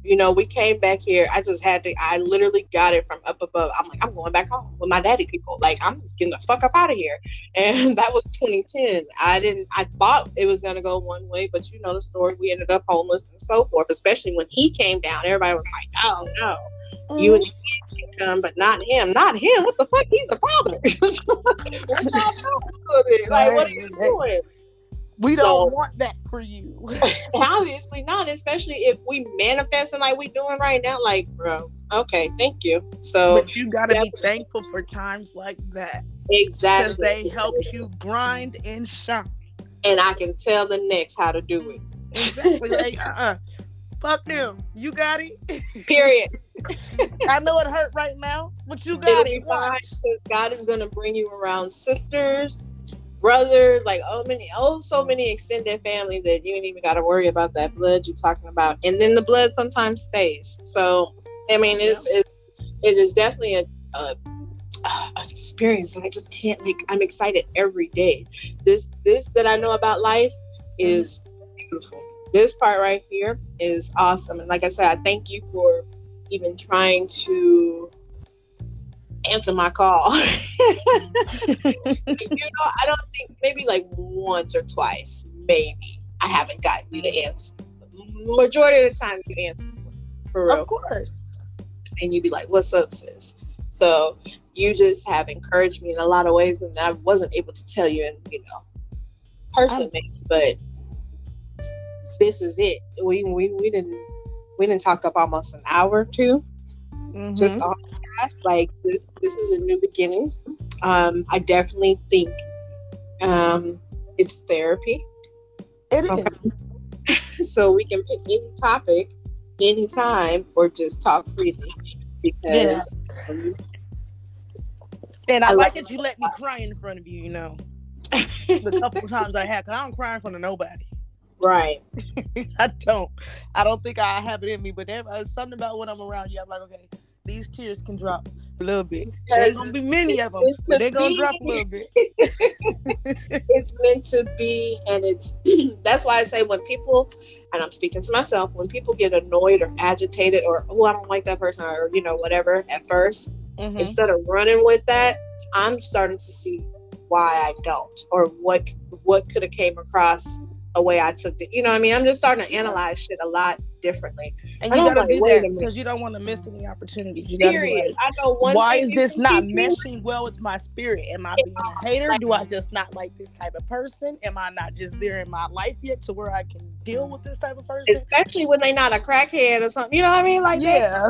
you know, we came back here. I just had to I literally got it from up above. I'm like, I'm going back home with my daddy people. Like, I'm getting the fuck up out of here. And that was 2010. I didn't I thought it was gonna go one way, but you know the story. We ended up homeless and so forth, especially when he came down. Everybody was like, Oh no. You and mm. the come, but not him. Not him. What the fuck? He's the father. what y'all doing? Like, what are you doing? We so, don't want that for you. obviously not, especially if we manifesting like we doing right now. Like, bro, okay, thank you. So but you gotta be thankful for times like that. Exactly. Because they helped you grind and shine. And I can tell the next how to do it. Exactly. like, uh-uh. Fuck them. You got it. Period. I know it hurt right now, but you got It'll it. God is gonna bring you around sisters, brothers, like oh many, oh so many extended family that you ain't even got to worry about that mm-hmm. blood you're talking about, and then the blood sometimes stays. So I mean, it's it's it is definitely a, a an experience and I just can't like I'm excited every day. This this that I know about life mm-hmm. is beautiful this part right here is awesome. And like I said, I thank you for even trying to answer my call. you know, I don't think maybe like once or twice, maybe I haven't gotten you to answer. Majority of the time, you answer for real. Of course. And you'd be like, "What's up, sis?" So you just have encouraged me in a lot of ways, and I wasn't able to tell you, in you know, person, maybe, but this is it. We we, we didn't we didn't talk up almost an hour or 2 mm-hmm. just on like this this is a new beginning. Um, I definitely think um, it's therapy. It okay. is. so we can pick any topic anytime or just talk freely because yeah. um, and I, I like that you let me cry in front of you, you know. the couple times I had, cause I don't cry in front of nobody. Right. I don't. I don't think I have it in me, but there's uh, something about when I'm around you. I'm like, okay, these tears can drop a little bit. There's gonna be many of them, but they're gonna drop a little bit. it's meant to be, and it's that's why I say when people, and I'm speaking to myself, when people get annoyed or agitated or oh I don't like that person or you know whatever at 1st mm-hmm. instead of running with that, I'm starting to see why I don't or what what could have came across a way I took it. You know what I mean? I'm just starting to analyze shit a lot differently. And you don't gotta like, a there because you don't want to miss any opportunities. You gotta be like, I know one why is this not meshing well with my spirit? Am I being a hater? Do I just not like this type of person? Am I not just there in my life yet to where I can deal with this type of person? especially when they not a crackhead or something. You know what I mean? Like yeah.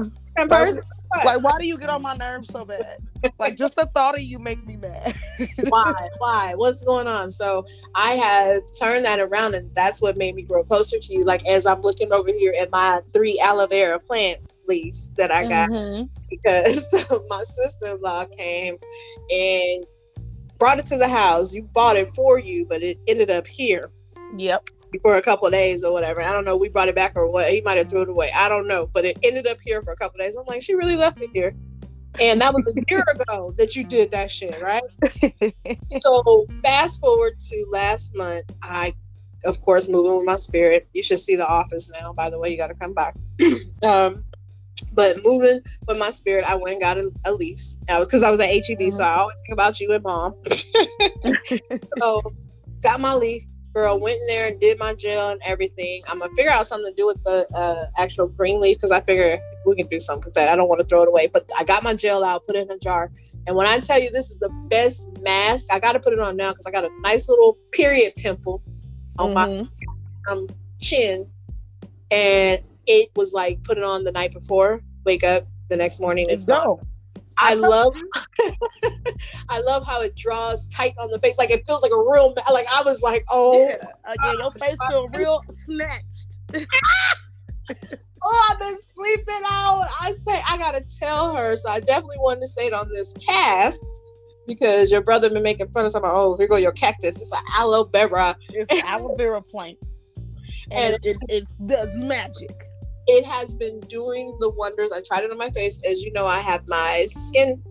person. Like, why do you get on my nerves so bad? Like, just the thought of you make me mad. why? Why? What's going on? So I have turned that around, and that's what made me grow closer to you. Like as I'm looking over here at my three aloe vera plant leaves that I got Mhm. because my sister-in-law came and brought it to the house. You bought it for you, but it ended up here Yep. For a couple of days or whatever. I don't know. We brought it back or what. He might have threw it away. I don't know. But it ended up here for a couple of days. I'm like, she really left it here. And that was a year ago that you did that shit, right? so fast forward to last month, I of course moving with my spirit. You should see the office now, by the way, you gotta come back. um but moving with my spirit, I went and got a, a leaf. I was because I was at HEB, so I always think about you and mom. so got my leaf, girl, went in there and did my gel and everything. I'm gonna figure out something to do with the uh, actual green leaf because I figure we can do something with that. I don't want to throw it away, but I got my gel out, put it in a jar, and when I tell you this is the best mask, I got to put it on now because I got a nice little period pimple on my Mhm. um, chin, and it was like put it on the night before. Wake up the next morning, it's gone. Go. I love, I love how it draws tight on the face, like it feels like a real. Like I was like, oh, Yeah. Uh, yeah, your face feel real snatched. oh, I've been sleeping out. I say I gotta tell her, so I definitely wanted to say it on this cast because your brother been making fun of something. Oh, here go your cactus. It's an aloe vera. It's aloe vera plant. And it, it, it does magic. It has been doing the wonders. I tried it on my face. As you know, I have my skin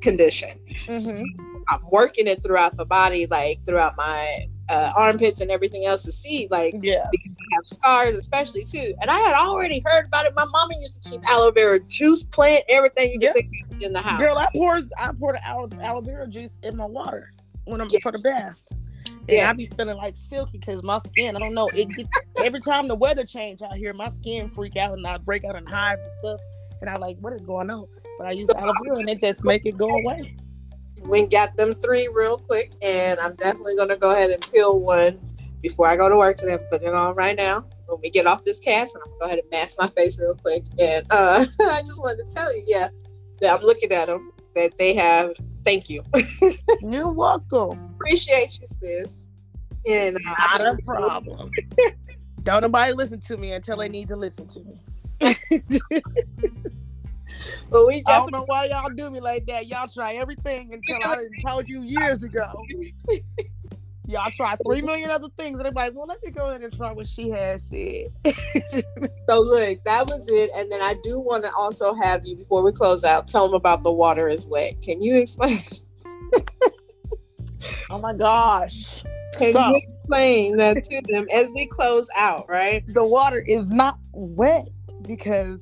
condition. Mhm. I'm working it throughout the body, like throughout my uh, armpits and everything else to see, like Yeah. because I have scars, especially too. And I had already heard about it. My mama used to keep aloe vera juice plant, everything you think in the house. Girl, I pour I pour the aloe, aloe vera juice in my water when I'm for the bath. Yeah. I be feeling like silky because my skin, I don't know, it get, every time the weather change out here, my skin freak out and I break out in hives and stuff. And I'm like, what is going on? But I use aloe vera and it just make it go away. we got them three real quick, and I'm definitely gonna go ahead and peel one before I go to work today. I'm putting it on right now. When we get off this cast, and I'm gonna go ahead and mask my face real quick. And uh, I just wanted to tell you, yeah, that I'm looking at them. That they have. Thank you. You're welcome. Appreciate you, sis. And uh, Not a problem. Don't nobody listen to me until they need to listen to me. But we I don't know why y'all do me like that. Y'all try everything until I told you years ago. Y'all try three million other things, and they're like, "Well, let me go ahead and try what she has said." so look. That was it. And then I do want to also have you before we close out. Tell them about the water is wet. Can you explain? Oh my gosh! Can So, you explain that to them as we close out? Right. the water is not wet because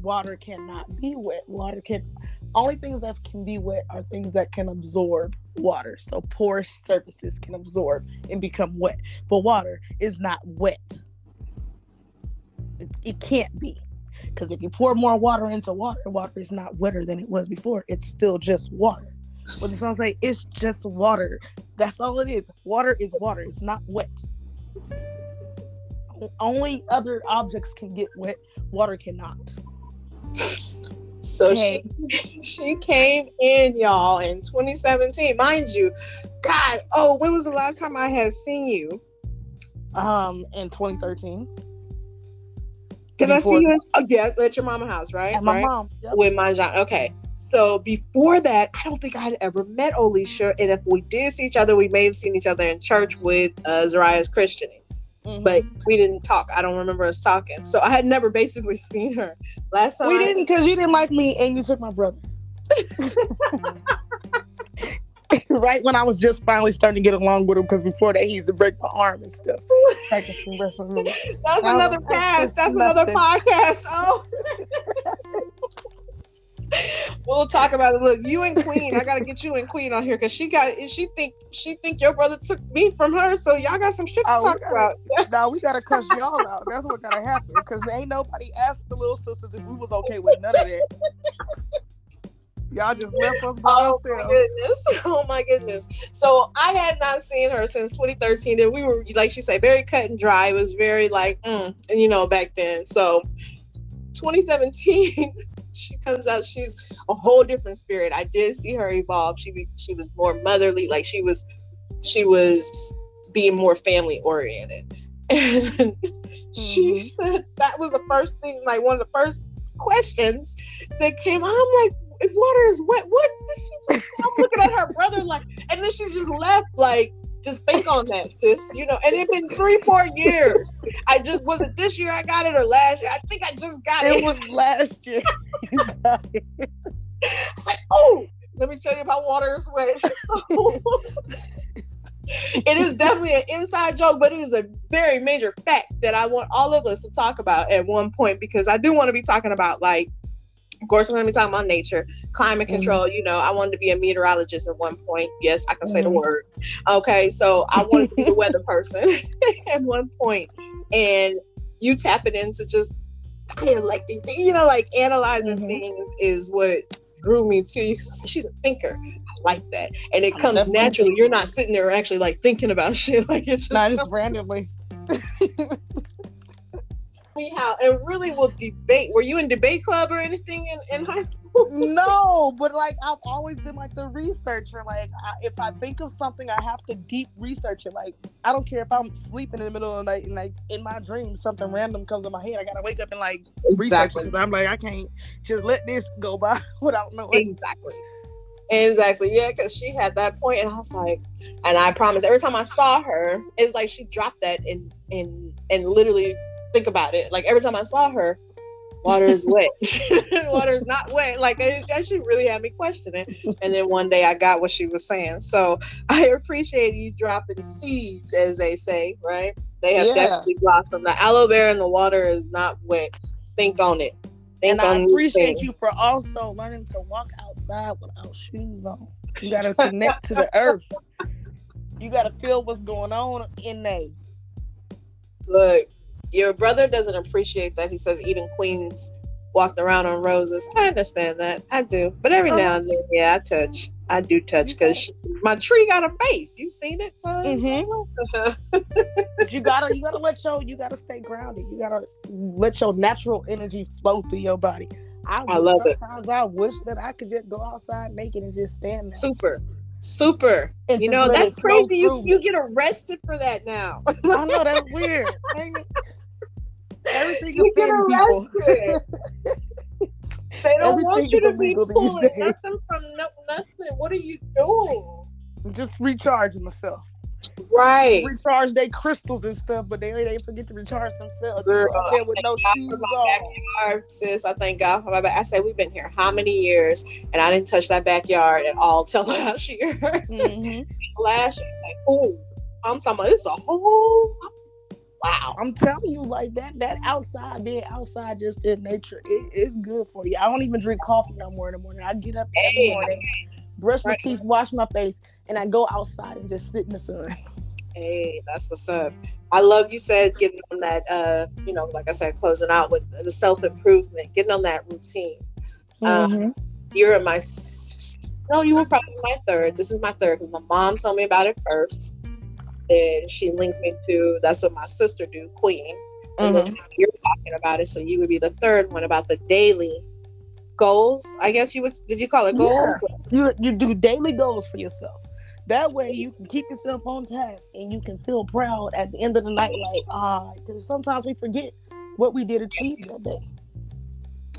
water cannot be wet. Water can only things that can be wet are things that can absorb water. So porous surfaces can absorb and become wet. But water is not wet. It, it can't be. Because if you pour more water into water, water is not wetter than it was before. It's still just water. But it sounds like it's just water. That's all it is. Water is water. It's not wet. Only other objects can get wet. Water cannot. So Hey. she she came in, y'all, in 2017. Mind you, God, oh, when was the last time I had seen you? Um, in 2013, Did I see Before- you? In, oh, yeah, at your mama house, right? at my right? mom. Yep. With my John. Okay. So before that, I don't think I had ever met Alicia. And if we did see each other, we may have seen each other in church with uh, Zariah's Christianing. Mhm. But we didn't talk. I don't remember us talking. So I had never basically seen her. Last time we I- didn't because you didn't like me and you took my brother. right when I was just finally starting to get along with him, because before that he used to break my arm and stuff. Practicing wrestling moves. That's another that's cast. just That's another podcast. Oh. we'll talk about it. Look, you and Queen, I gotta get you and Queen on here because she got she think she think your brother took me from her, so y'all got some shit to oh, talk gotta, about. now we gotta cuss y'all out. That's what gotta happen because ain't nobody asked the little sisters if we was okay with none of that. Y'all just left us by oh ourselves. My goodness. Oh my goodness. So I had not seen her since 2013. And we were, like she said, very cut and dry. It was very like, mm, and you know, back then. So 2017, she comes out. She's a whole different spirit. I did see her evolve. She she was more motherly. Like she was, she was being more family oriented. And mm-hmm. she said that was the first thing, like one of the first questions that came. I'm like, if water is wet, what? Just, I'm looking at her brother like, and then she just left like, just think on that, sis. You know, and it's been three, four years. I just was it this year I got it or last year? I think I just got it. It was last year. it's like, oh, let me tell you about water. So, it is definitely an inside joke, but it is a very major fact that I want all of us to talk about at one point because I do want to be talking about like of course, I'm going to be talking about nature, climate mm-hmm. control. Mm-hmm. You know, I wanted to be a meteorologist at one point. Yes, I can mm-hmm. say the mm-hmm. word. Okay, so I wanted to be a weather person at one point, and you tap it into just like you know, like analyzing mm-hmm. things is what drew me to you. She's a thinker. I like that, and it comes naturally. You're not sitting there actually like thinking about shit. Like it's just not just randomly me how and really will debate. Were you in debate club or anything in, in high school? no, but like I've always been like the researcher. Like I, if I think of something, I have to deep research it. Like I don't care if I'm sleeping in the middle of the night and like in my dream something random comes in my head. I gotta wake up and like exactly. research it. I'm like I can't just let this go by without knowing. Exactly. Exactly. Yeah, because she had that point, and I was like, and I promise, every time I saw her, it's like she dropped that in in and literally think about it. Like every time I saw her, water is wet. water is not wet. Like it, that she really had me questioning. And then one day I got what she was saying. So I appreciate you dropping seeds, as they say, right? They have yeah. definitely blossomed. The aloe vera in the water is not wet. Think on it. Think and I appreciate you for also learning to walk outside without shoes on. You gotta connect to the earth. You gotta feel what's going on in there. Look, your brother doesn't appreciate that he says eating queens walked around on roses. I understand that. I do. But every now and then, yeah, I touch. I do touch because my tree got a face. You seen it, son? Mm-hmm. you gotta, you gotta let your, you gotta stay grounded. You gotta let your natural energy flow through your body. I, I love sometimes it. Sometimes I wish that I could just go outside naked and just stand there. Super. Super. And you know, that's crazy. You, you get arrested for that now. I know that's weird. Everything you get arrested. they don't want you to be pulling nothing from no, nothing. What are you doing? I'm just recharging myself. Right. Recharge their crystals and stuff, but they they forget to recharge themselves. Girl, there with no shoes on. Backyard, sis, I thank God for my back. I say we've been here how many years, and I didn't touch that backyard at all till last year. Mm-hmm. last year, like, oh, I'm talking about this a whole. Wow. I'm telling you, like that, that outside, being outside just in nature, it, it's good for you. I don't even drink coffee no more in the morning. I get up in the morning, brush my teeth, wash my face, and I go outside and just sit in the sun. Hey, that's what's up. I love you said getting on that, uh, you know, like I said, closing out with the self improvement, getting on that routine. Um, mm-hmm. Um, you're my, no, you were probably my third. This is my third because my mom told me about it first then she linked me to that's what my sister do, Queen. And mm-hmm. then you're talking about it, so you would be the third one about the daily goals. I guess you would. Did you call it goals? Yeah. You you do daily goals for yourself. That way you can keep yourself on task and you can feel proud at the end of the night, like ah, because sometimes we forget what we did achieve that day.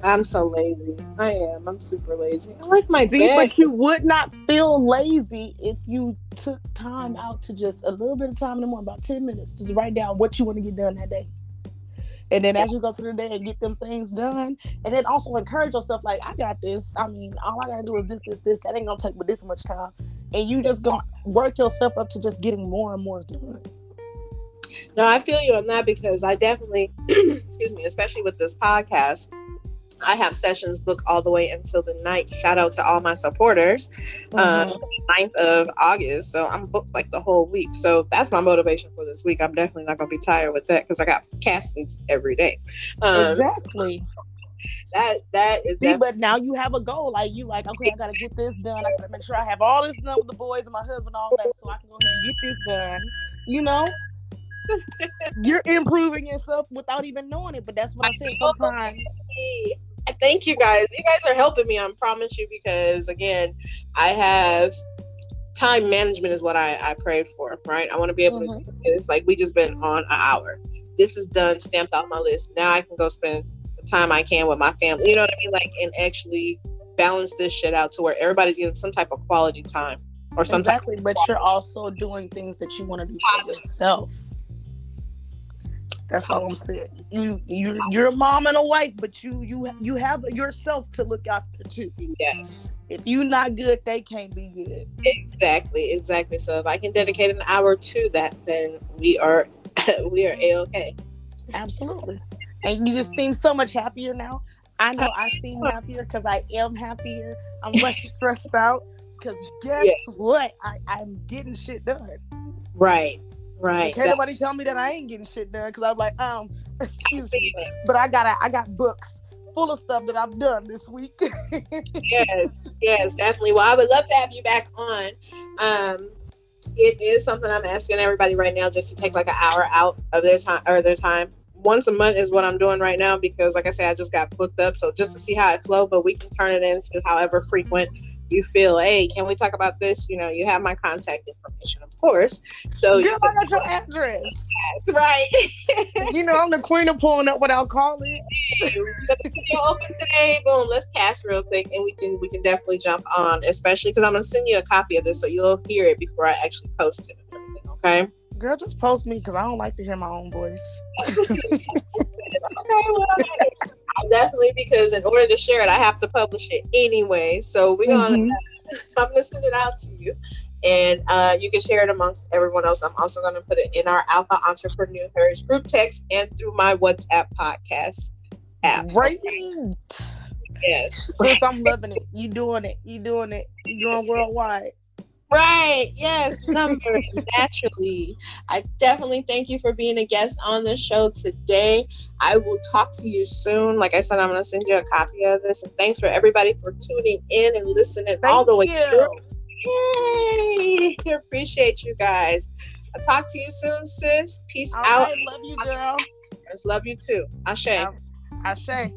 I'm so lazy. I am. I'm super lazy. I like my See, bed. but you would not feel lazy if you took time out to just a little bit of time in the morning, about 10 minutes, just write down what you want to get done that day. And then as you go through the day and get them things done, and then also encourage yourself, like, I got this. I mean, all I gotta do is this, this, this. That ain't gonna take but this much time. And you just gonna work yourself up to just getting more and more done. No, I feel you on that because I definitely, excuse me, especially with this podcast, I have sessions booked all the way until the night. Shout out to all my supporters. Mhm. Um, 9th of August. So I'm booked like the whole week. So that's my motivation for this week. I'm definitely not gonna be tired with that because I got castings every day. Um, exactly. that that is See, but now you have a goal. Like you, like okay, I gotta get this done. I gotta make sure I have all this done with the boys and my husband, all that, so I can go ahead and get this done. You know, you're improving yourself without even knowing it. But that's what I said. Sometimes thank you guys. You guys are helping me. I promise you because again, I have time management is what I, I prayed for, right? I want to be able Mhm. to it's like we just been on an hour. This is done, stamped off my list. Now I can go spend the time I can with my family. You know what I mean? Like and actually balance this shit out to where everybody's getting some type of quality time or some type exactly. But you're also doing things that you want to do for yourself. That's all I'm saying. You you you're a mom and a wife, but you you you mm-hmm. have yourself to look after too. yes. If you not good, they can't be good. Exactly, exactly. So if I can dedicate an hour to that, then we are we are a okay. Absolutely. And you just seem so much happier now. I know I seem happier because I am happier. I'm less stressed out. Because guess Yeah. what? I, I'm getting shit done. Right, right. Can't nobody tell me that I ain't getting shit done because I'm like, um, excuse me. But I got I got books full of stuff that I've done this week. yes, yes, definitely. Well, I would love to have you back on. Um, it is something I'm asking everybody right now just to take like an hour out of their time or their time. Once a month is what I'm doing right now because, like I said, I just got booked up. So just to see how it flow, but we can turn it into however frequent you feel. Hey, can we talk about this? You know, you have my contact information, of course. So you Girl, I got your address. guys, right? You know, I'm the queen of pulling up what I'll call it. You're open today. Boom, let's cast real quick, and we can we can definitely jump on, especially because I'm gonna send you a copy of this so you'll hear it before I actually post it and everything. Okay. Girl, just post me because I don't like to hear my own voice. Okay, well, definitely because in order to share it, I have to publish it anyway. So we're gonna. I'm gonna send it out to you. And uh, you can share it amongst everyone else. I'm also to put it in our Alpha Entrepreneurs group text and through my WhatsApp podcast app. Great. Yes. Sis, I'm loving it. You doing it. You doing it. You doing worldwide. Right. Yes. Numbers naturally. I definitely thank you for being a guest on the show today. I will talk to you soon. Like I said, I'm going to send you a copy of this. And thanks for everybody for tuning in and listening Thank all the way you. through. Yay! Appreciate you guys. I'll talk to you soon, sis. Peace All out. right, love you, girl. I love you too. Ashe. Ashe.